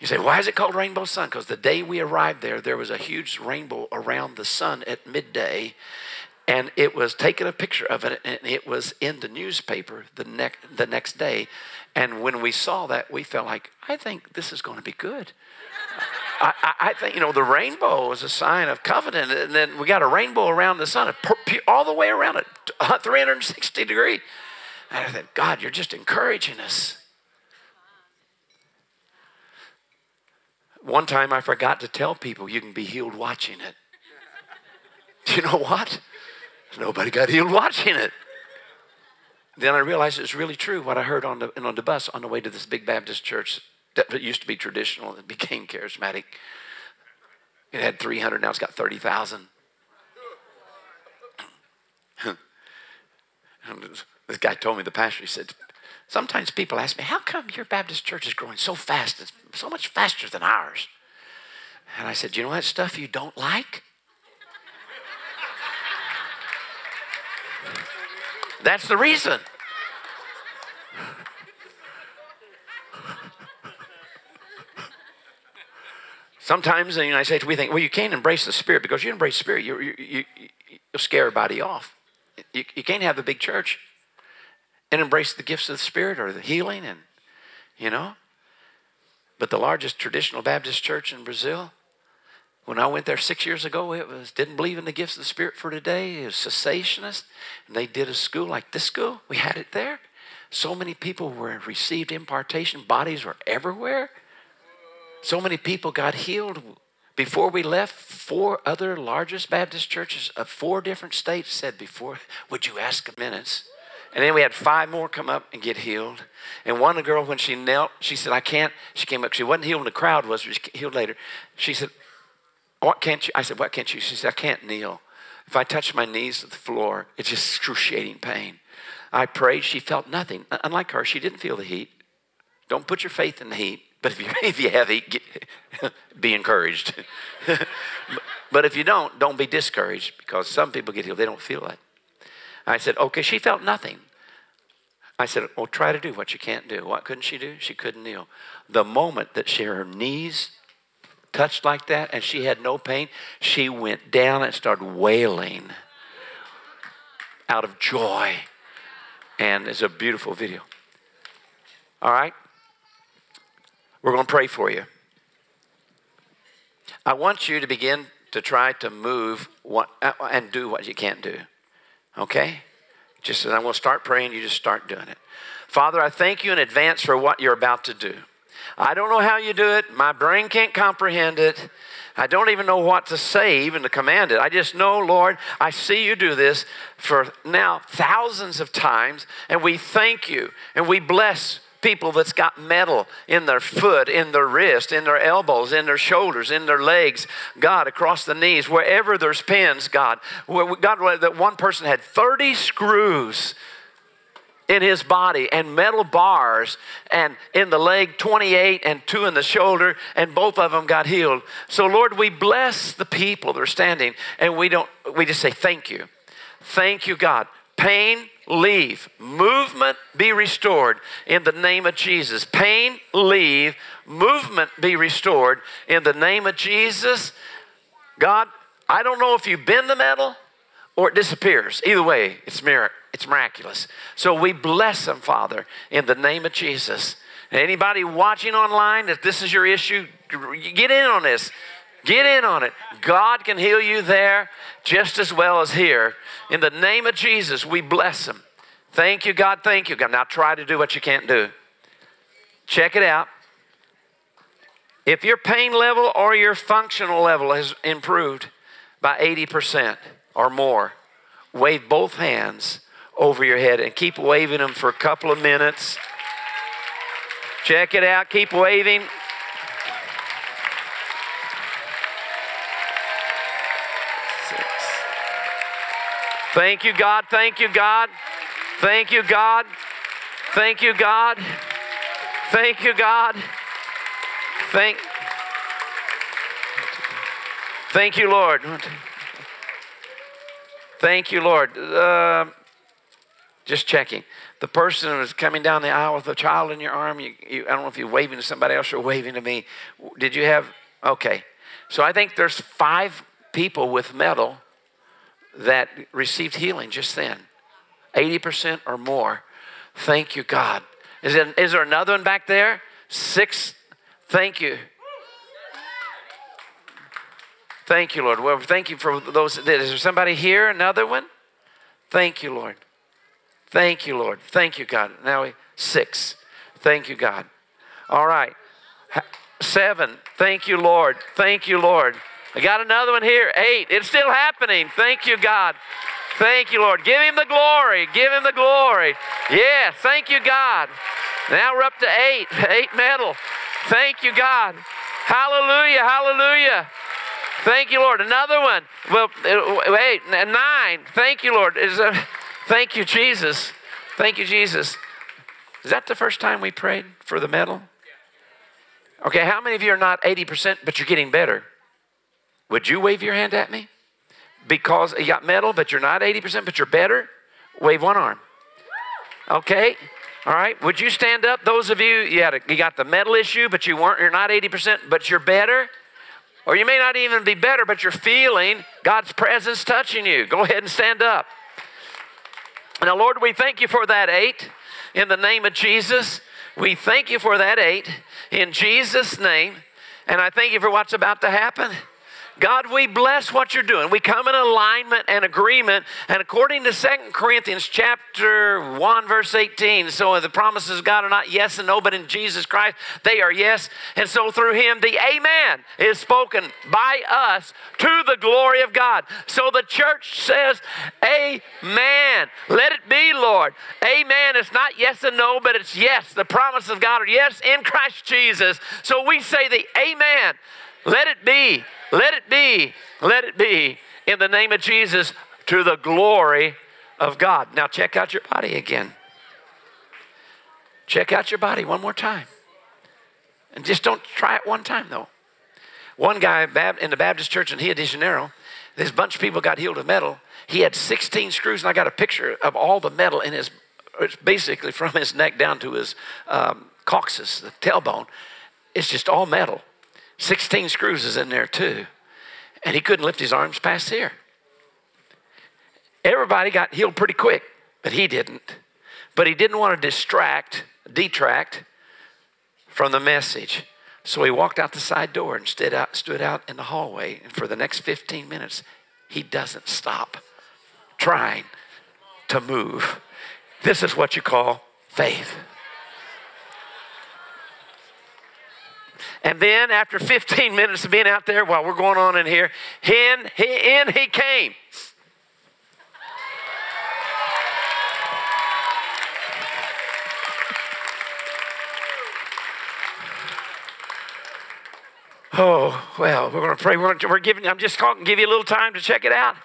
You say, why is it called Rainbow Sun? Because the day we arrived there, there was a huge rainbow around the sun at midday. And it was taking a picture of it, and it was in the newspaper the, next the next day. And when we saw that, we felt like, I think this is going to be good. (laughs) I, I, think, you know, the rainbow is a sign of covenant. And then we got a rainbow around the sun, all the way around it, uh, 360 degree. And I thought, God, you're just encouraging us. One time I forgot to tell people you can be healed watching it. you know what? Nobody got healed watching it. Then I realized it's really true what I heard on the, on the bus on the way to this big Baptist church that used to be traditional and (laughs) became charismatic. It had 300, now it's got 30,000. (laughs) this guy told me, the pastor, he said, Sometimes people ask me, How come your Baptist church is growing so fast? It's so much faster than ours. And I said, You know that stuff you don't like? That's the reason. Sometimes in the United States, we think, well, you can't embrace the Spirit because you embrace the Spirit, you, you, you, you'll scare everybody off. You, you can't have a big church and embrace the gifts of the Spirit or the healing, and you know. But the largest traditional Baptist church in Brazil, when I went there six years ago, it was didn't believe in the gifts of the Spirit for today. It was cessationist, and they did a school like this school. We had it there. So many people were received impartation. Bodies were everywhere. So many people got healed. Before we left, four other largest Baptist churches of four different states said, Before, would you ask a minute? And then we had five more come up and get healed. And one girl, when she knelt, she said, I can't. She came up. She wasn't healed when the crowd was, she healed later. She said, What can't you? I said, What can't you? She said, I can't kneel. If I touch my knees to the floor, it's just excruciating pain. I prayed. She felt nothing. Unlike her, she didn't feel the heat. Don't put your faith in the heat. But if you, (laughs) if you have heat, get, (laughs) be encouraged. (laughs) but if you don't, don't be discouraged because some people get healed, they don't feel it. I said, okay, she felt nothing. I said, well, try to do what you can't do. What couldn't she do? She couldn't kneel. The moment that she, her knees touched like that and she had no pain, she went down and started wailing out of joy. And it's a beautiful video. All right? We're going to pray for you. I want you to begin to try to move what, uh, and do what you can't do. Okay? Just as I'm going to start praying, you just start doing it. Father, I thank you in advance for what you're about to do. I don't know how you do it. My brain can't comprehend it. I don't even know what to say, even to command it. I just know, Lord, I see you do this for now thousands of times, and we thank you and we bless people that's got metal in their foot, in their wrist, in their elbows, in their shoulders, in their legs, God, across the knees, wherever there's pins, God. God, that one person had 30 screws in his body and metal bars and in the leg 28 and two in the shoulder and both of them got healed. So lord we bless the people that are standing and we don't we just say thank you. Thank you god. Pain leave. Movement be restored in the name of Jesus. Pain, leave. Movement be restored in the name of Jesus. God, I don't know if you bend the metal or it disappears. Either way, it's mirac- it's miraculous. So we bless them, Father, in the name of Jesus. Anybody watching online, if this is your issue, get in on this. Get in on it. God can heal you there just as well as here. In the name of Jesus, we bless him. Thank you, God. Thank you, God. Now try to do what you can't do. Check it out. If your pain level or your functional level has improved by 80% or more, wave both hands over your head and keep waving them for a couple of minutes. Check it out. Keep waving. Thank you, God. Thank you, God. Thank you, God. Thank you, God. Thank you, God. Thank, thank you, Lord. Thank you, Lord. Uh, just checking. The person who is coming down the aisle with a child in your arm. You, you, I don't know if you're waving to somebody else or waving to me. Did you have? Okay. So I think there's five people with metal that received healing just then 80% or more. Thank you, God. Is, it, is there another one back there? Six. Thank you. Thank you, Lord. Well, thank you for those. Is there somebody here? Another one? Thank you, Lord. Thank you, Lord. Thank you, God. Now, we, six. Thank you, God. All right. Seven. Thank you, Lord. Thank you, Lord. I got another one here. Eight. It's still happening. Thank you, God. Thank you, Lord. Give him the glory. Give him the glory. Yeah, thank you, God. Now we're up to eight. (laughs) Eight metal. Thank you, God. Hallelujah. Hallelujah. Thank you, Lord. Another one. Well, wait, nine. Thank you, Lord. Is uh, (laughs) thank you, Jesus. Thank you, Jesus. Is that the first time we prayed for the metal? Okay, how many of you are not 80%, but you're getting better? Would you wave your hand at me? Because you got metal, but you're not 80%, but you're better? Wave one arm. Okay? All right. Would you stand up? Those of you, you, had a, you got the metal issue, but you weren't, you're not 80%, but you're better. Or you may not even be better, but you're feeling God's presence touching you. Go ahead and stand up. Now, Lord, we thank you for that eight in the name of Jesus. We thank you for that eight in Jesus' name. And I thank you for what's about to happen. God, we bless what you're doing. We come in alignment and agreement. And according to Second Corinthians chapter 1, verse 18, so the promises of God are not yes and no, but in Jesus Christ, they are yes. And so through him, the amen is spoken by us to the glory of God. So the church says, Amen. Let it be, Lord. Amen. It's not yes and no, but it's yes. The promises of God are yes in Christ Jesus. So we say the amen. Let it be. Let it be. Let it be in the name of Jesus to the glory of God. Now, check out your body again. Check out your body one more time. And just don't try it one time, though. One guy in the Baptist church in Rio de Janeiro, this bunch of people got healed of metal. He had 16 screws, and I got a picture of all the metal in his, it's basically from his neck down to his um, coccyx, the tailbone. It's just all metal. 16 screws is in there too. And he couldn't lift his arms past here. Everybody got healed pretty quick, but he didn't. But he didn't want to distract, detract from the message. So he walked out the side door and stood out, stood out in the hallway. And for the next 15 minutes, he doesn't stop trying to move. This is what you call faith. And then after 15 (laughs) minutes of being out there while we're going on in here, in he, in he came. Oh, well, we're going to pray. We're, we're giving, I'm just going to give you a little time to check it out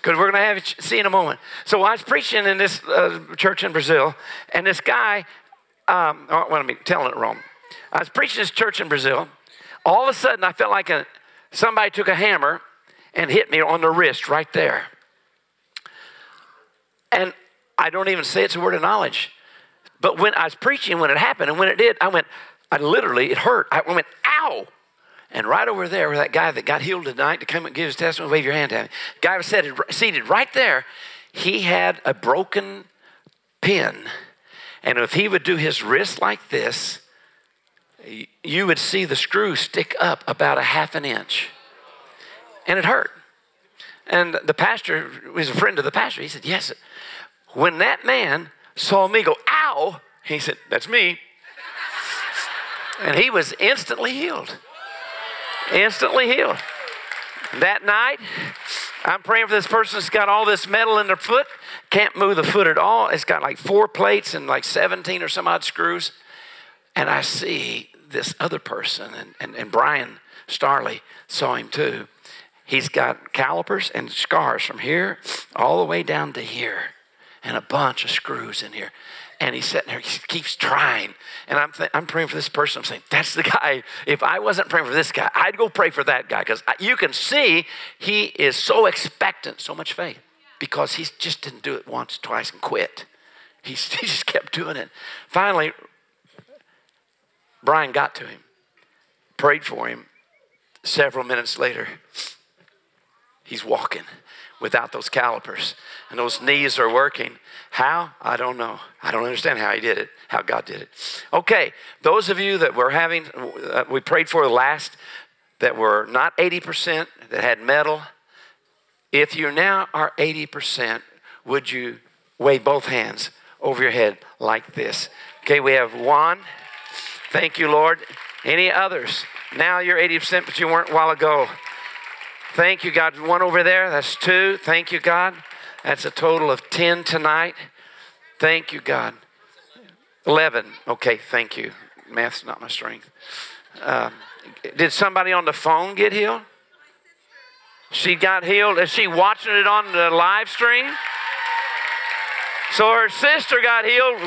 because we're going to have it see in a moment. So I was preaching in this uh, church in Brazil, and this guy, um, oh, well, I'm telling it wrong. I was preaching this church in Brazil. All of a sudden, I felt like a, somebody took a hammer and hit me on the wrist right there. And I don't even say it's a word of knowledge. But when I was preaching, when it happened, and when it did, I went, I literally, it hurt. I went, ow. And right over there, where that guy that got healed tonight to come and give his testimony, wave your hand at him. Guy was seated, seated right there. He had a broken pin. And if he would do his wrist like this, you would see the screw stick up about a half an inch. And it hurt. And the pastor was a friend of the pastor. He said, Yes. When that man saw me go, ow, he said, That's me. and he was instantly healed. Instantly healed. That night, I'm praying for this person that's got all this metal in their foot, can't move the foot at all. It's got like four plates and like 17 or some odd screws. And I see this other person, and, and, and Brian Starley saw him too. He's got calipers and scars from here all the way down to here, and a bunch of screws in here. And he's sitting there, he keeps trying. And I'm, th- I'm praying for this person. I'm saying, that's the guy. If I wasn't praying for this guy, I'd go pray for that guy because you can see he is so expectant, so much faith because he just didn't do it once, twice, and quit. He's, (laughs) he just kept doing it. Finally, Brian got to him, prayed for him. Several minutes later, he's walking without those calipers, and those knees are working. How? I don't know. I don't understand how he did it, how God did it. Okay, those of you that were having, uh, we prayed for last, that were not 80%, that had metal, if you now are 80%, would you wave both hands over your head like this? Okay, we have one. Thank you, Lord. Any others? Now you're 80%, but you weren't a while ago. Thank you, God. One over there, that's two. Thank you, God. That's a total of 10 tonight. Thank you, God. 11. Okay, thank you. Math's not my strength. Uh, did somebody on the phone get healed? She got healed. Is she watching it on the live stream? So her sister got healed.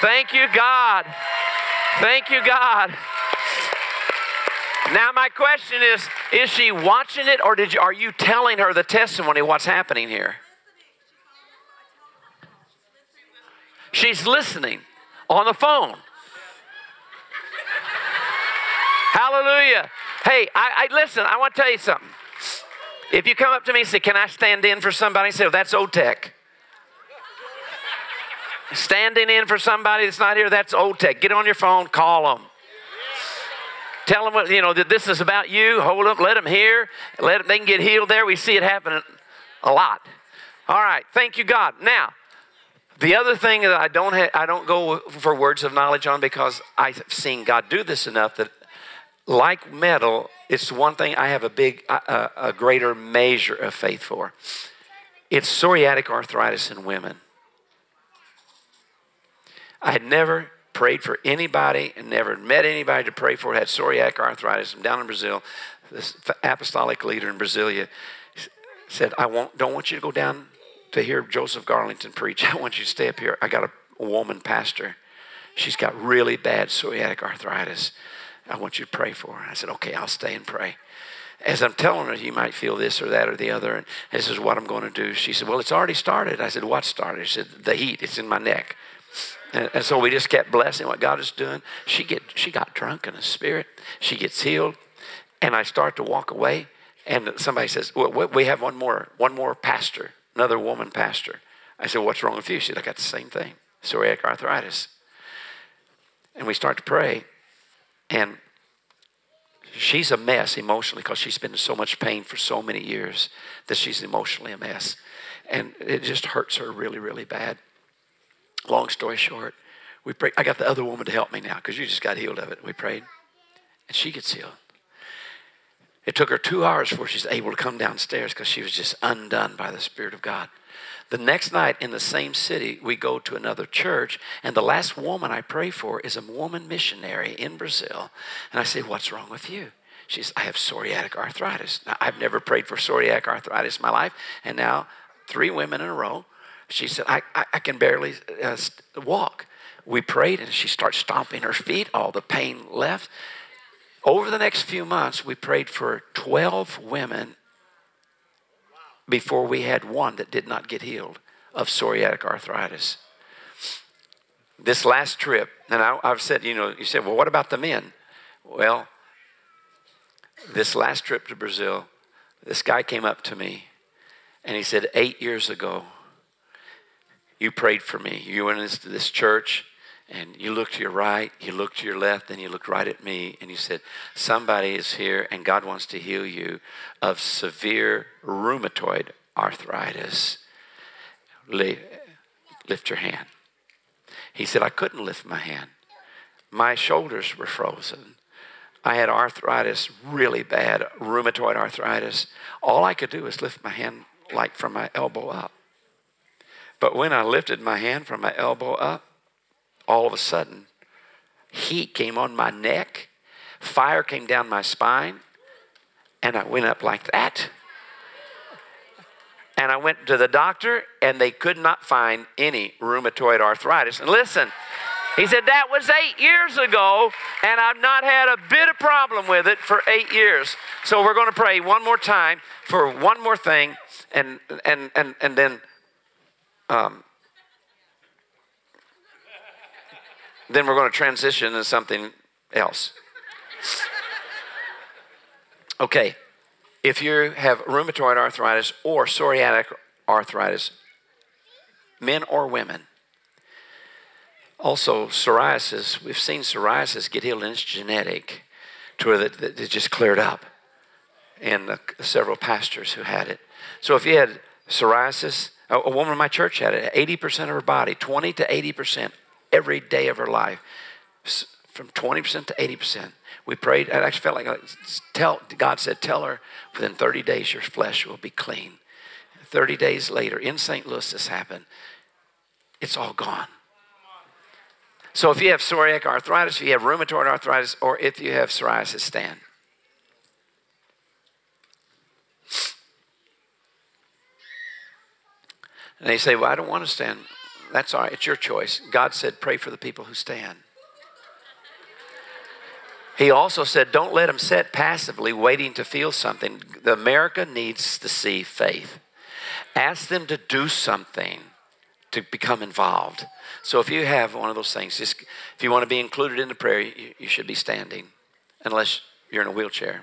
Thank you, God. Thank you, God. Now my question is: Is she watching it, or did you, are you telling her the testimony of what's happening here? She's listening on the phone. Hallelujah. Hey, I, I listen. I want to tell you something. If you come up to me and say, "Can I stand in for somebody?" I Say, well, "That's old tech." Standing in for somebody that's not here, that's old tech. Get on your phone, call them. Tell them, what, you know, that this is about you. Hold up, let them hear. Let them, they can get healed there. We see it happen a lot. All right, thank you, God. Now, the other thing that I don't ha- I don't go for words of knowledge on because I've seen God do this enough that, like metal, it's one thing I have a big, a, a greater measure of faith for. It's psoriatic arthritis in women. I had never prayed for anybody and never met anybody to pray for I had psoriatic arthritis. I'm down in Brazil. This apostolic leader in Brasilia said, I won't, don't want you to go down to hear Joseph Garlington preach. (laughs) I want you to stay up here. I got a, woman pastor. She's got really bad psoriatic arthritis. I want you to pray for her. I said, okay, I'll stay and pray. As I'm telling her, you might feel this or that or the other, and this is what I'm going to do. She said, well, it's already started. I said, what started? She said, the heat. It's in my neck. And, and, so we just kept blessing what God is doing. She get she got drunk in the spirit. She gets healed, and I start to walk away. And somebody says, well, "We have one more one more pastor, another woman pastor." I said, "What's wrong with you?" She said, "I got the same thing, psoriatic arthritis." And we start to pray, and she's a mess emotionally because she's been in so much pain for so many years that she's emotionally a mess, and it just hurts her really, really bad. Long story short, we prayed. I got the other woman to help me now because you just got healed of it. We prayed, and she gets healed. It took her two hours before she's able to come downstairs because she was just undone by the Spirit of God. The next night in the same city, we go to another church, and the last woman I pray for is a woman missionary in Brazil. And I say, What's wrong with you? She says, I have psoriatic arthritis. Now, I've never prayed for psoriatic arthritis in my life, and now three women in a row she said, I, I, I can barely uh, walk. We prayed and she starts stomping her feet. All the pain left. Over the next few months, we prayed for 12 women before we had one that did not get healed of psoriatic arthritis. This last trip, and I, have said, you know, you said, well, what about the men? Well, this last trip to Brazil, this guy came up to me and he said, eight years ago, you prayed for me. You went into this church and you looked to your right, you looked to your left, and you looked right at me, and you said, Somebody is here, and God wants to heal you of severe rheumatoid arthritis. Lift your hand. He said, I couldn't lift my hand. My shoulders were frozen. I had arthritis, really bad rheumatoid arthritis. All I could do was lift my hand like from my elbow up. But when I lifted my hand from my elbow up, all of a sudden, heat came on my neck, fire came down my spine, and I went up like that. And I went to the doctor, and they could not find any rheumatoid arthritis. And listen, he said, That was eight years ago, and I've not had a bit of problem with it for eight years. So we're going to pray one more time for one more thing, and, and, and, and then um, then we're going to transition to something else. Okay, if you have rheumatoid arthritis or psoriatic arthritis, men or women, also psoriasis, we've seen psoriasis get healed and it's genetic to where it just cleared up. And uh, several pastors who had it. So if you had psoriasis, a, a woman in my church had it 80% of her body, 20 to 80% every day of her life. From 20% to 80%. We prayed. I actually felt like tell, God said, Tell her within 30 days your flesh will be clean. 30 days later, in St. Louis, this happened. It's all gone. So if you have psoriatic arthritis, if you have rheumatoid arthritis, or if you have psoriasis, stand. And they say, Well, I don't want to stand. That's all right. It's your choice. God said, Pray for the people who stand. He also said, don't let them sit passively waiting to feel something. The America needs to see faith. Ask them to do something to become involved. So if you have one of those things, just if you want to be included in the prayer, you, you should be standing, unless you're in a wheelchair.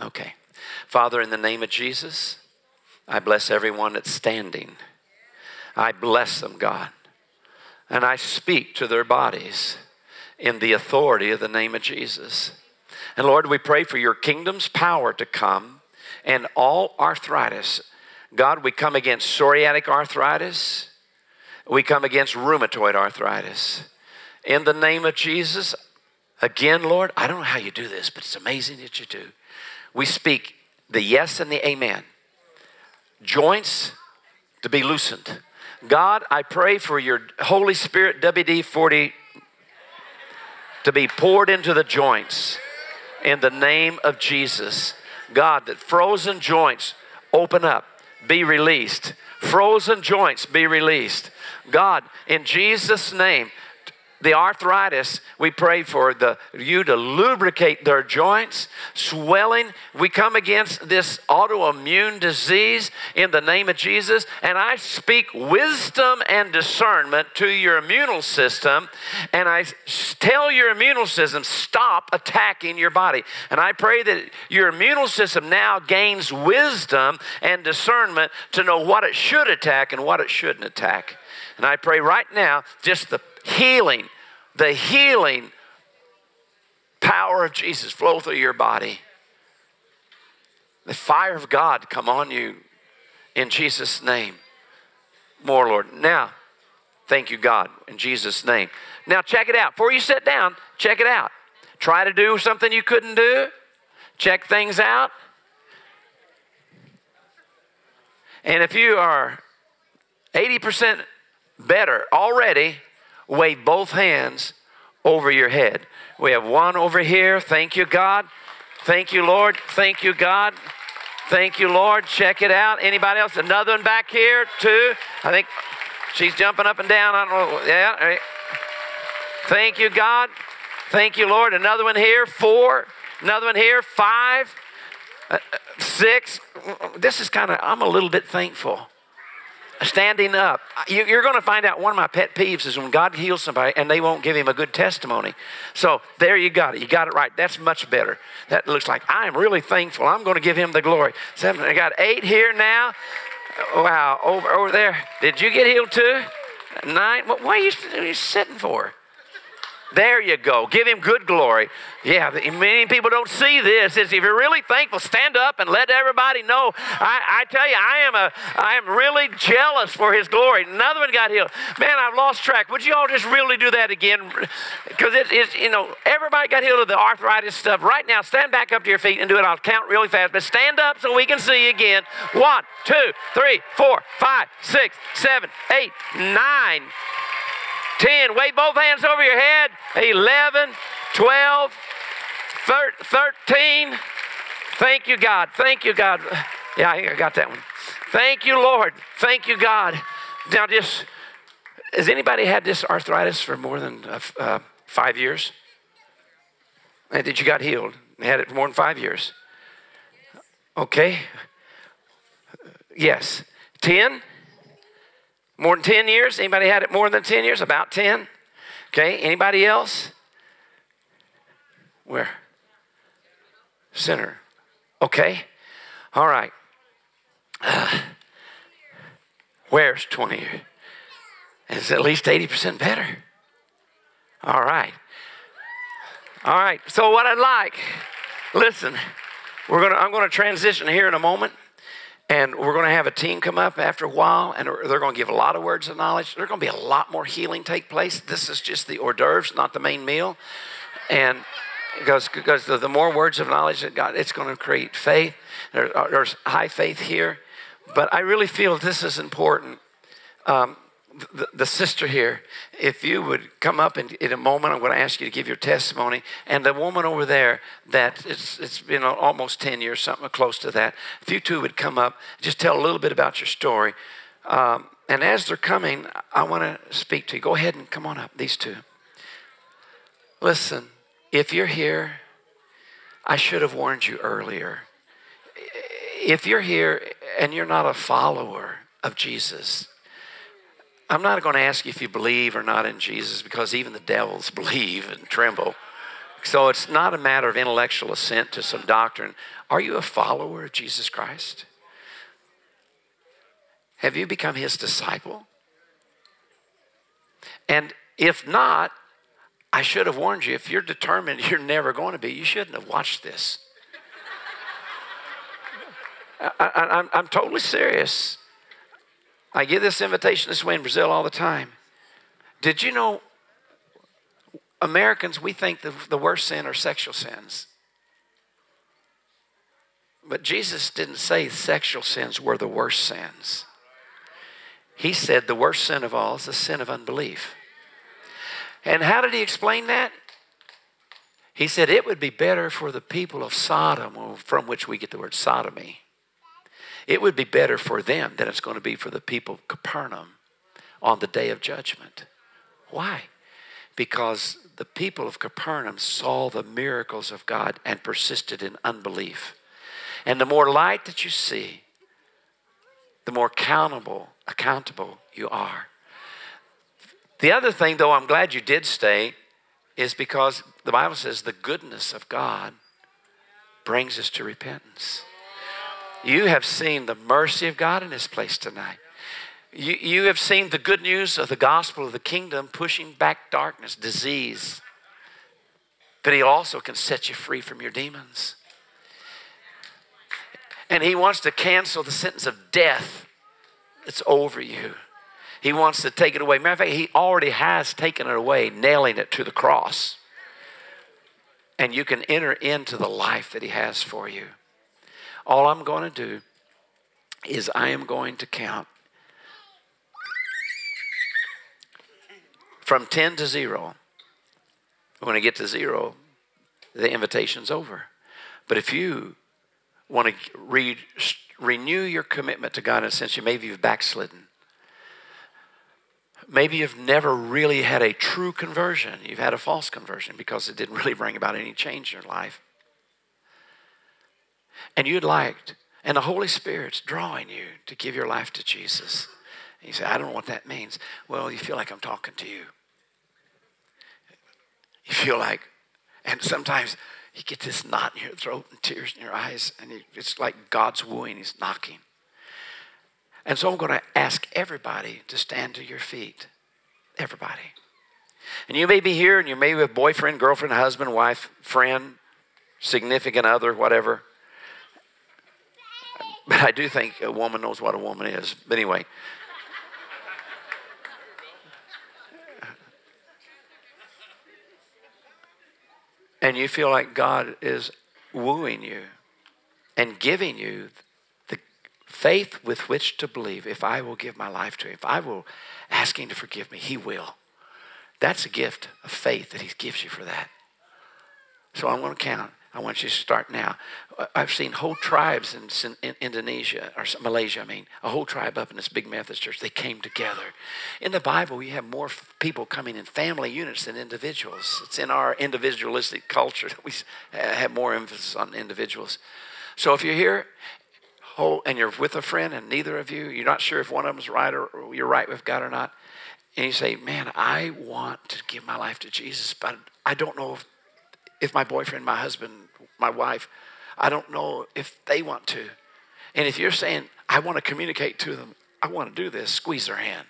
Okay. Father, in the name of Jesus, I bless everyone that's standing. I bless them, God. And I speak to their bodies in the authority of the name of Jesus. And Lord, we pray for your kingdom's power to come and all arthritis. God, we come against psoriatic arthritis. We come against rheumatoid arthritis. In the name of Jesus, again, Lord, I don't know how you do this, but it's amazing that you do. We speak the yes and the amen. Joints to be loosened. God, I pray for your Holy Spirit WD 40 to be poured into the joints in the name of Jesus. God, that frozen joints open up, be released. Frozen joints be released. God, in Jesus' name, the arthritis, we pray for the, you to lubricate their joints, swelling. We come against this autoimmune disease in the name of Jesus, and I speak wisdom and discernment to your immune system, and I tell your immune system, stop attacking your body. And I pray that your immune system now gains wisdom and discernment to know what it should attack and what it shouldn't attack. And I pray right now, just the healing, the healing power of Jesus flow through your body. The fire of God come on you in Jesus' name. More, Lord. Now, thank you, God, in Jesus' name. Now, check it out. Before you sit down, check it out. Try to do something you couldn't do. Check things out. And if you are 80% better already, wave both hands over your head. We have one over here. Thank you, God. Thank you, Lord. Thank you, God. Thank you, Lord. Check it out. Anybody else? Another one back here, too. I think she's jumping up and down. I don't know. Yeah. Thank you, God. Thank you, Lord. Another one here. Four. Another one here. Five. Uh, six. This is kind of, I'm a little bit thankful standing up. You're going to find out one of my pet peeves is when God heals somebody and they won't give him a good testimony. So there you got it. You got it right. That's much better. That looks like I'm really thankful. I'm going to give him the glory. Seven. I got eight here now. Wow. Over over there. Did you get healed too? Nine. What, what are you, are you sitting for? There you go. Give him good glory. Yeah, many people don't see this. Is if you're really thankful, stand up and let everybody know. I, I, tell you, I am a I am really jealous for his glory. Another one got healed. Man, I've lost track. Would you all just really do that again? Because it is, you know, everybody got healed of the arthritis stuff. Right now, stand back up to your feet and do it. I'll count really fast. But stand up so we can see you again. One, two, three, four, five, six, seven, eight, nine. 10. Wave both hands over your head. 11, 12, 13. Thank you, God. Thank you, God. Yeah, I got that one. Thank you, Lord. Thank you, God. Now, just has anybody had this arthritis for more than uh, uh, five years? And did you got healed? Had it for more than five years? Okay. Yes. Ten. More than 10 years? Anybody had it more than 10 years? About 10? Okay, anybody else? Where? Center. Okay. All right. Uh, (sighs) where's 20 years? It's at least 80% better. All right. All right. So what I'd like, listen, we're gonna I'm gonna transition here in a moment. And we're going to have a team come up after a while, and they're going to give a lot of words of knowledge. There's going to be a lot more healing take place. This is just the hors d'oeuvres, not the main meal. And because, because the more words of knowledge that God, it's going to create faith. Uh, there's high faith here. But I really feel this is important. Um, the, the, sister here, if you would come up in, a moment, I'm going to ask you to give your testimony. And the woman over there, that it's, it's been almost 10 years, something close to that. If you two would come up, just tell a little bit about your story. Um, And as they're coming, I want to speak to you. Go ahead and come on up, these two. Listen, if you're here, I should have warned you earlier. If you're here and you're not a follower of Jesus, I'm not going to ask you if you believe or not in Jesus because even the devils (laughs) believe and tremble. So it's not a matter of intellectual assent to some doctrine. Are you a follower of Jesus Christ? Have you become his disciple? And if not, I should have warned you. If you're determined (laughs) you're never going to be, you shouldn't have watched this. (laughs) I, am totally serious. I give this invitation this way in Brazil all the time. Did you know Americans, we think the, the worst sin are sexual sins? But Jesus didn't say sexual sins were the worst sins. He said the worst sin of all is the sin of unbelief. And how did he explain that? He said it would be better for the people of Sodom, from which we get the word sodomy. It would be better for them than it's going to be for the people of Capernaum on the day of judgment. Why? Because the people of Capernaum saw the miracles of God and persisted in unbelief. And the more light that you see, the more accountable, accountable you are. The other thing, though, I'm glad you did stay, is because the Bible says the goodness of God brings us to repentance. You have seen the mercy of God in this place tonight. You, you have seen the good news of the gospel of the kingdom pushing back darkness, disease. But He also can set you free from your demons. And He wants to cancel the sentence of death that's over you. He wants to take it away. Matter of fact, He already has taken it away, nailing it to the cross. And you can enter into the life that He has for you. All I'm going to do is I am going to count from 10 to 0. When I get to zero, the invitation's over. But if you want to re- renew your commitment to God in a sense, you maybe you've backslidden. Maybe you've never really had a true conversion. You've had a false conversion because it didn't (laughs) really bring about any change in your life and you'd like, and the Holy Spirit's drawing you to give your life to Jesus. And you say, I don't know what that means. Well, you feel like I'm talking to you. You feel like, and sometimes you get this knot in your throat and tears in your eyes, and it's like God's wooing, He's knocking. And so I'm going to ask everybody to stand to your feet. Everybody. And you may be here and you may be a boyfriend, girlfriend, husband, wife, friend, significant other, whatever. But I do think a woman knows what a woman is. But anyway. and you feel like God is wooing you and giving you the faith with which to believe if I will give my life to Him, if I will ask Him to forgive me, He will. That's a gift of faith that He gives you for that. So I'm going to count. I want you to start now. I've seen whole tribes in, in, Indonesia, or Malaysia, I mean, a whole tribe up in this big Methodist church. They came together. In the Bible, we have more people coming in family units than individuals. It's in our individualistic culture (laughs) that we have more emphasis on individuals. So if you're here whole, and you're with a friend and neither of you, you're not sure if one of them's right or you're right with God or not, and you say, Man, I want to give my life to Jesus, but I don't know if if my boyfriend, my husband, my wife, I don't know if they want to. And if you're saying, I want to communicate to them, I want to do this, squeeze their hand.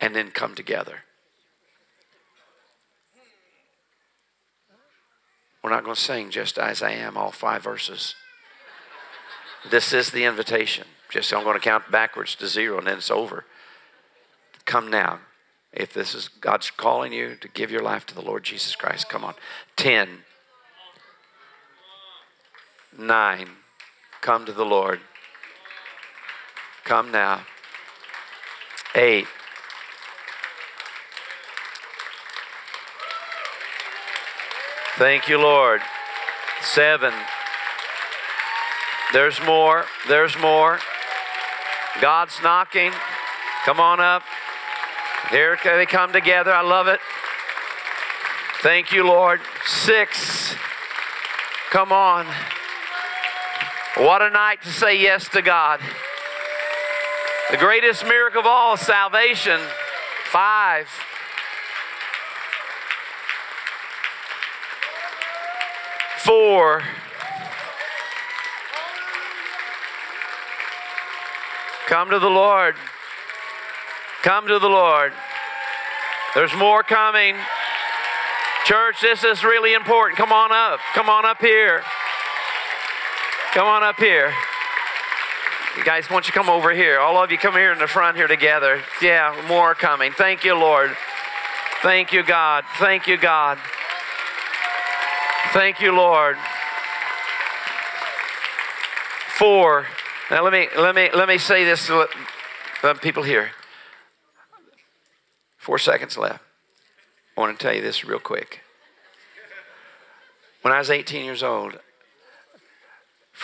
And then come together. We're not going to sing just as I am, all five verses. This is the invitation. Just I'm going to count backwards to zero and then it's over. Come now. If this is God's calling you to give your life to the Lord Jesus Christ, come on. 10, 9, come to the Lord. Come now. 8, Thank you, Lord. Seven. There's more. There's more. God's knocking. Come on up. Here they come together. I love it. Thank you, Lord. Six. Come on. What a night to say yes to God. The greatest miracle of all, salvation. Five. Four. Come to the Lord. Come to the Lord. There's more coming. Church, this is really important. Come on up. Come on up here. Come on up here. You guys, why don't you come over here? All of you come here in the front here together. Yeah, more coming. Thank you, Lord. Thank you, God. Thank you, God. Thank you, Lord. Four. Now let me let me let me say this to the people here. Four seconds left. I want to tell you this real quick. When I was 18 years old,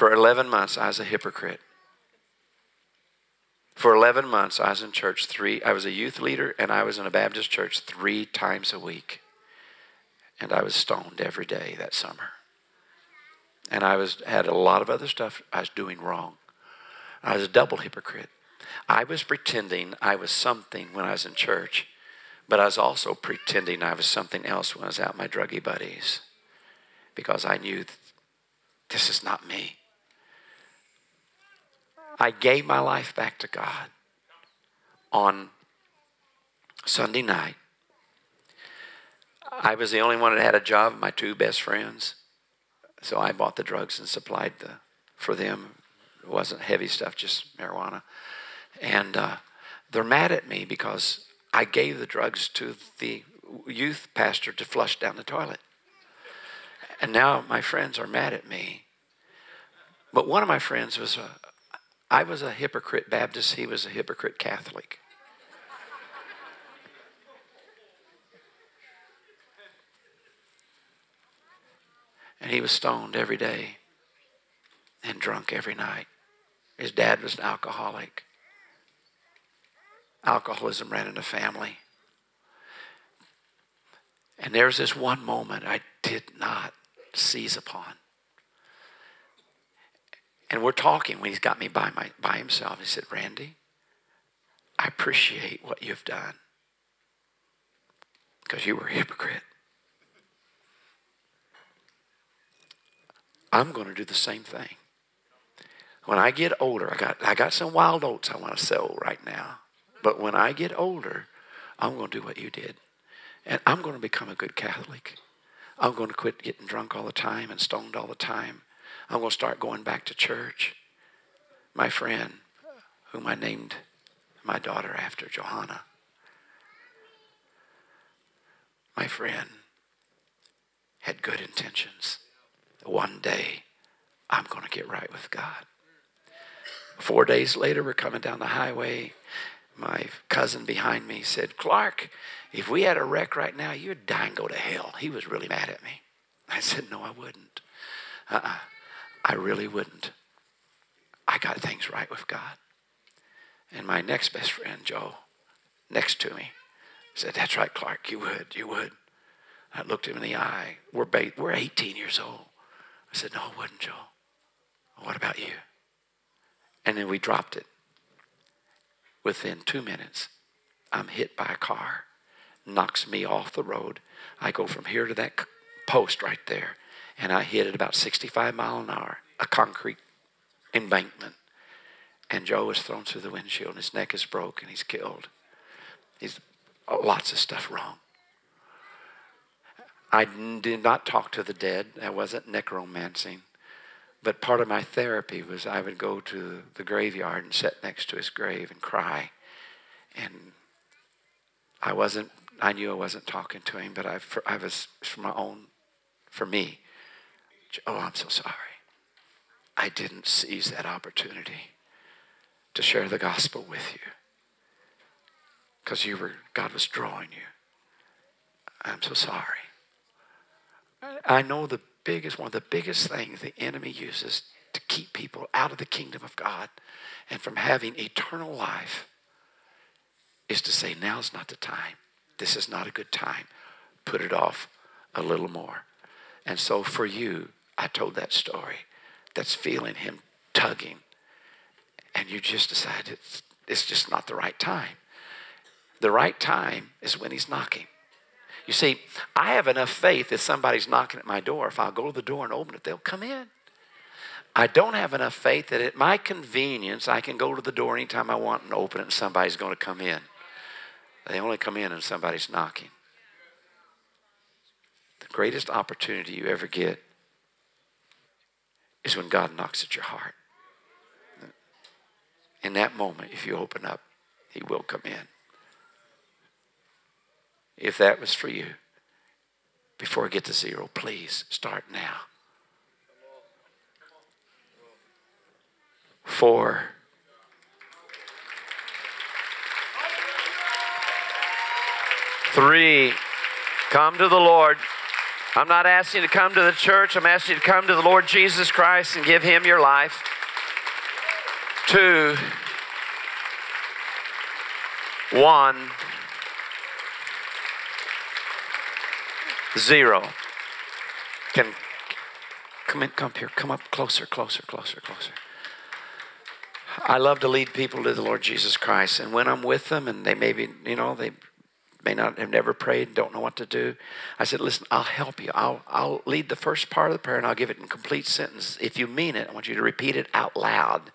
for 11 months I was a hypocrite. For 11 months I was in church three. I was a youth leader and I was in a Baptist church three times a week. And I was stoned every day that summer. And I was had a lot of other stuff I was doing wrong. I was a double hypocrite. I was pretending I was something when I was in church, but I was also pretending I was something else when I was out with my druggy buddies because I knew this is not me. I gave my life back to God on Sunday night. I was the only one that had a job, my two best friends. So I bought the drugs and supplied the, for them it wasn't heavy stuff, just marijuana. And uh, they're mad at me because I gave the drugs to the youth pastor to flush down the toilet. And now my friends are mad at me. But one of my friends was a, I was a hypocrite Baptist, he was a hypocrite Catholic. And he was stoned every day and drunk every night. His dad was an alcoholic. Alcoholism ran in the family. And there was this one moment I did not seize upon. And we're talking when he's got me by, my, by himself. He said, Randy, I appreciate what you've done because you were a hypocrite. I'm going to do the same thing. When I get older, I got, I got some wild oats I want to sell right now. But when I get older, I'm going to do what you did. And I'm going to become a good Catholic. I'm going to quit getting drunk all the time and stoned all the time. I'm going to start going back to church. My friend, whom I named my daughter after, Johanna, my friend had good intentions. One day, I'm going to get right with God. Four days later, we're coming down the highway. My cousin behind me said, Clark, if we had a wreck right now, you'd die and go to hell. He was really mad at me. I said, No, I wouldn't. Uh-uh. I really wouldn't. I got things right with God. And my next best friend, Joe, next to me, said, That's right, Clark, you would, you would. I looked him in the eye. We're, ba- we're 18 years old. I said, No, I wouldn't, Joe. What about you? And then we dropped it. Within two minutes, I'm hit by a car, knocks me off the road. I go from here to that post right there, and I hit it about 65 mile an hour, a concrete embankment. And Joe was thrown through the windshield, and his neck is broken. He's killed. He's oh, lots of stuff wrong. I did not talk to the dead. I wasn't necromancing. But part of my therapy was I would go to the graveyard and sit next to his grave and cry. And I wasn't, I knew I wasn't talking to him, but I, for, I was, for my own, for me, oh, I'm so sorry. I didn't seize that opportunity to share the gospel with you because you were, God was drawing you. I'm so sorry. I know the biggest, one of the biggest things the enemy uses to keep people out of the kingdom of God and from having eternal life is to say, now's not the time. This is not a good time. Put it off a little more. And so for you, I told that story that's feeling him tugging, and you just decide it's, it's just not the right time. The right time is when he's knocking. You see, I have enough faith if somebody's knocking at my door, if I'll go to the door and open it, they'll come in. I don't have enough faith that at my convenience, I can go to the door anytime I want and open it and somebody's going to come in. They only come in and somebody's knocking. The greatest opportunity you ever get is when God knocks at your heart. In that moment, if you open up, He will come in. If that was for you, before I get to zero, please start now. Four. Three. Come to the Lord. I'm not asking you to come to the church. I'm asking you to come to the Lord Jesus Christ and give Him your life. Two. One. Zero. Can come in, come here, come up closer, closer, closer, closer. I love to lead people to the Lord Jesus Christ, and when I'm with them, and they maybe, you know, they may not have never prayed, and don't know what to do. I said, listen, I'll help you. I'll I'll lead the first part of the prayer, and I'll give it in complete sentence. If you mean it, I want you to repeat it out loud.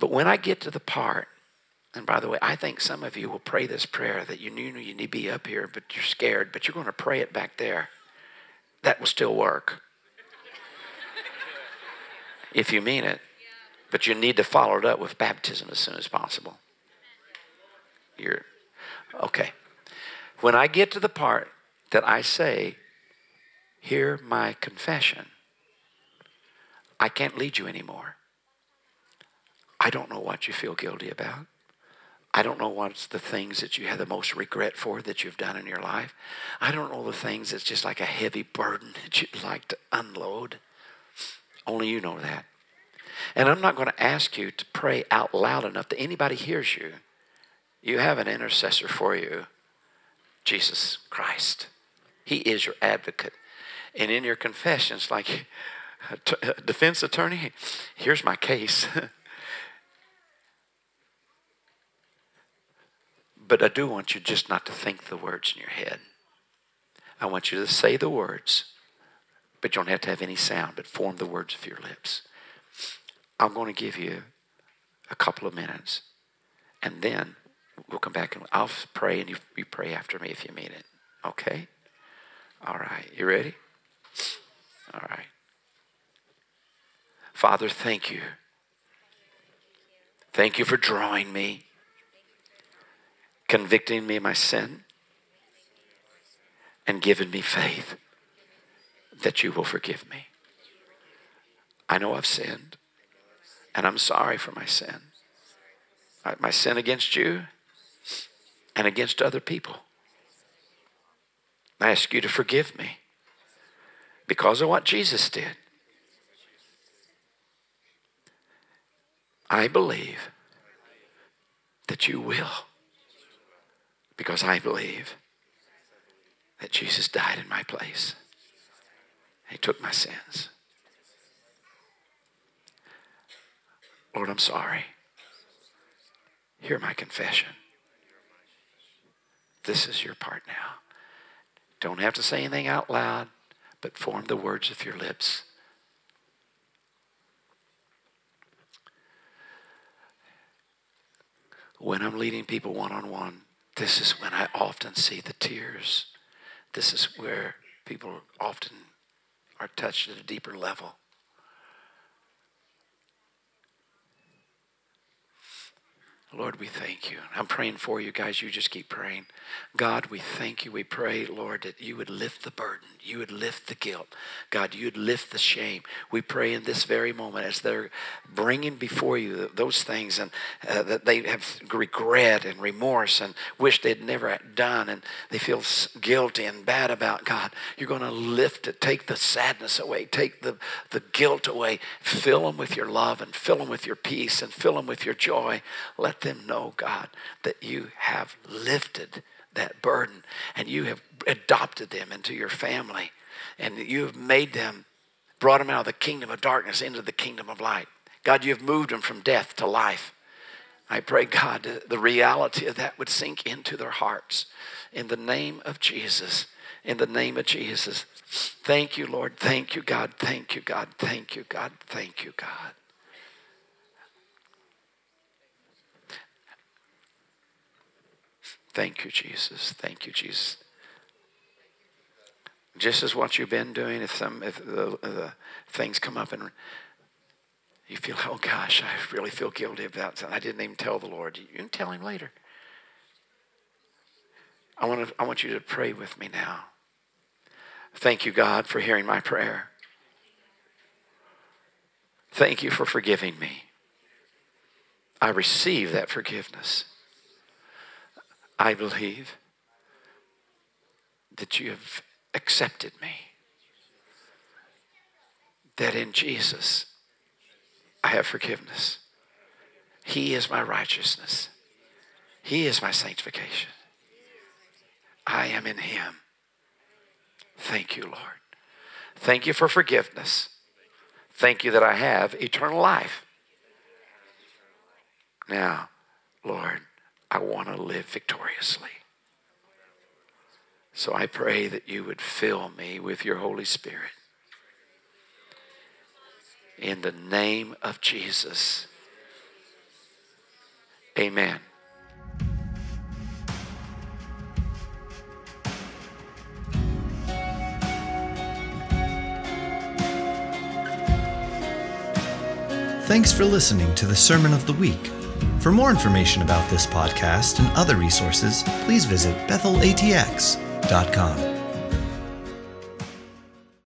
But when I get to the part and by the way, I think some of you will pray this prayer that you knew you need to be up here, but you're scared, but you're going to pray it back there. That will still work. (laughs) if you mean it. But you need to follow it up with baptism as soon as possible. You're okay. When I get to the part that I say, Hear my confession, I can't lead you anymore. I don't know what you feel guilty about. I don't know what's the things that you have the most regret for that you've done in your life. I don't know the things that's just like a heavy burden (laughs) that you'd like to unload. Only you know that. And I'm not going to ask you to pray out loud enough that anybody hears you. You have an intercessor for you, Jesus Christ. He is your advocate. And in your confessions, like (laughs) defense attorney, here's my case. (laughs) But I do want you just not to think the words in your head. I want you to say the words, but you don't have to have any sound, but form the words of your lips. I'm going to give you a couple of minutes, and then we'll come back and I'll pray, and you, you pray after me if you mean it. Okay? All right. You ready? All right. Father, thank you. Thank you for drawing me convicting me of my sin, and giving me faith that you will forgive me. I know I've sinned, and I'm sorry for my sin. My sin against you and against other people. I ask you to forgive me because of what Jesus did. I believe that you will because I believe that Jesus died in my place. He took my sins. Lord, I'm sorry. Hear my confession. This is your part now. Don't have to say anything out loud, but form the words of your lips. When I'm leading people one on one, this is when I often see the tears. This is where people often are touched at a deeper level. Lord, we thank you. I'm praying for you guys. You just keep praying. God, we thank you. We pray, Lord, that you would lift the burden. You would lift the guilt. God, you would lift the shame. We pray in this very moment as they're bringing before you those things and uh, that they have regret and remorse and wish they'd never done and they feel guilty and bad about God. You're going to lift it. Take the sadness away. Take the, the guilt away. Fill them with your love and fill them with your peace and fill them with your joy. Let them know, God, that you have lifted that burden and you have adopted them into your family and you have made them, brought them out of the kingdom of darkness into the kingdom of light. God, you have moved them from death to life. I pray, God, the reality of that would sink into their hearts. In the name of Jesus, in the name of Jesus. Thank you, Lord. Thank you, God. Thank you, God. Thank you, God. Thank you, God. Thank you, Jesus. Thank you, Jesus. Just as what you've been doing, if some if the, the things come up and you feel, oh gosh, I really feel guilty about that. I didn't even tell the Lord. You can tell him later. I want, to, I want you to pray with me now. Thank you, God, for hearing my prayer. Thank you for forgiving me. I receive that forgiveness. I believe that you have accepted me. That in Jesus, I have forgiveness. He is my righteousness. He is my sanctification. I am in Him. Thank you, Lord. Thank you for forgiveness. Thank you that I have eternal life. Now, Lord, I want to live victoriously. So I pray that you would fill me with your Holy Spirit. In the name of Jesus. Amen. Thanks for listening to the Sermon of the Week. For more information about this podcast and other resources, please visit bethelatx.com.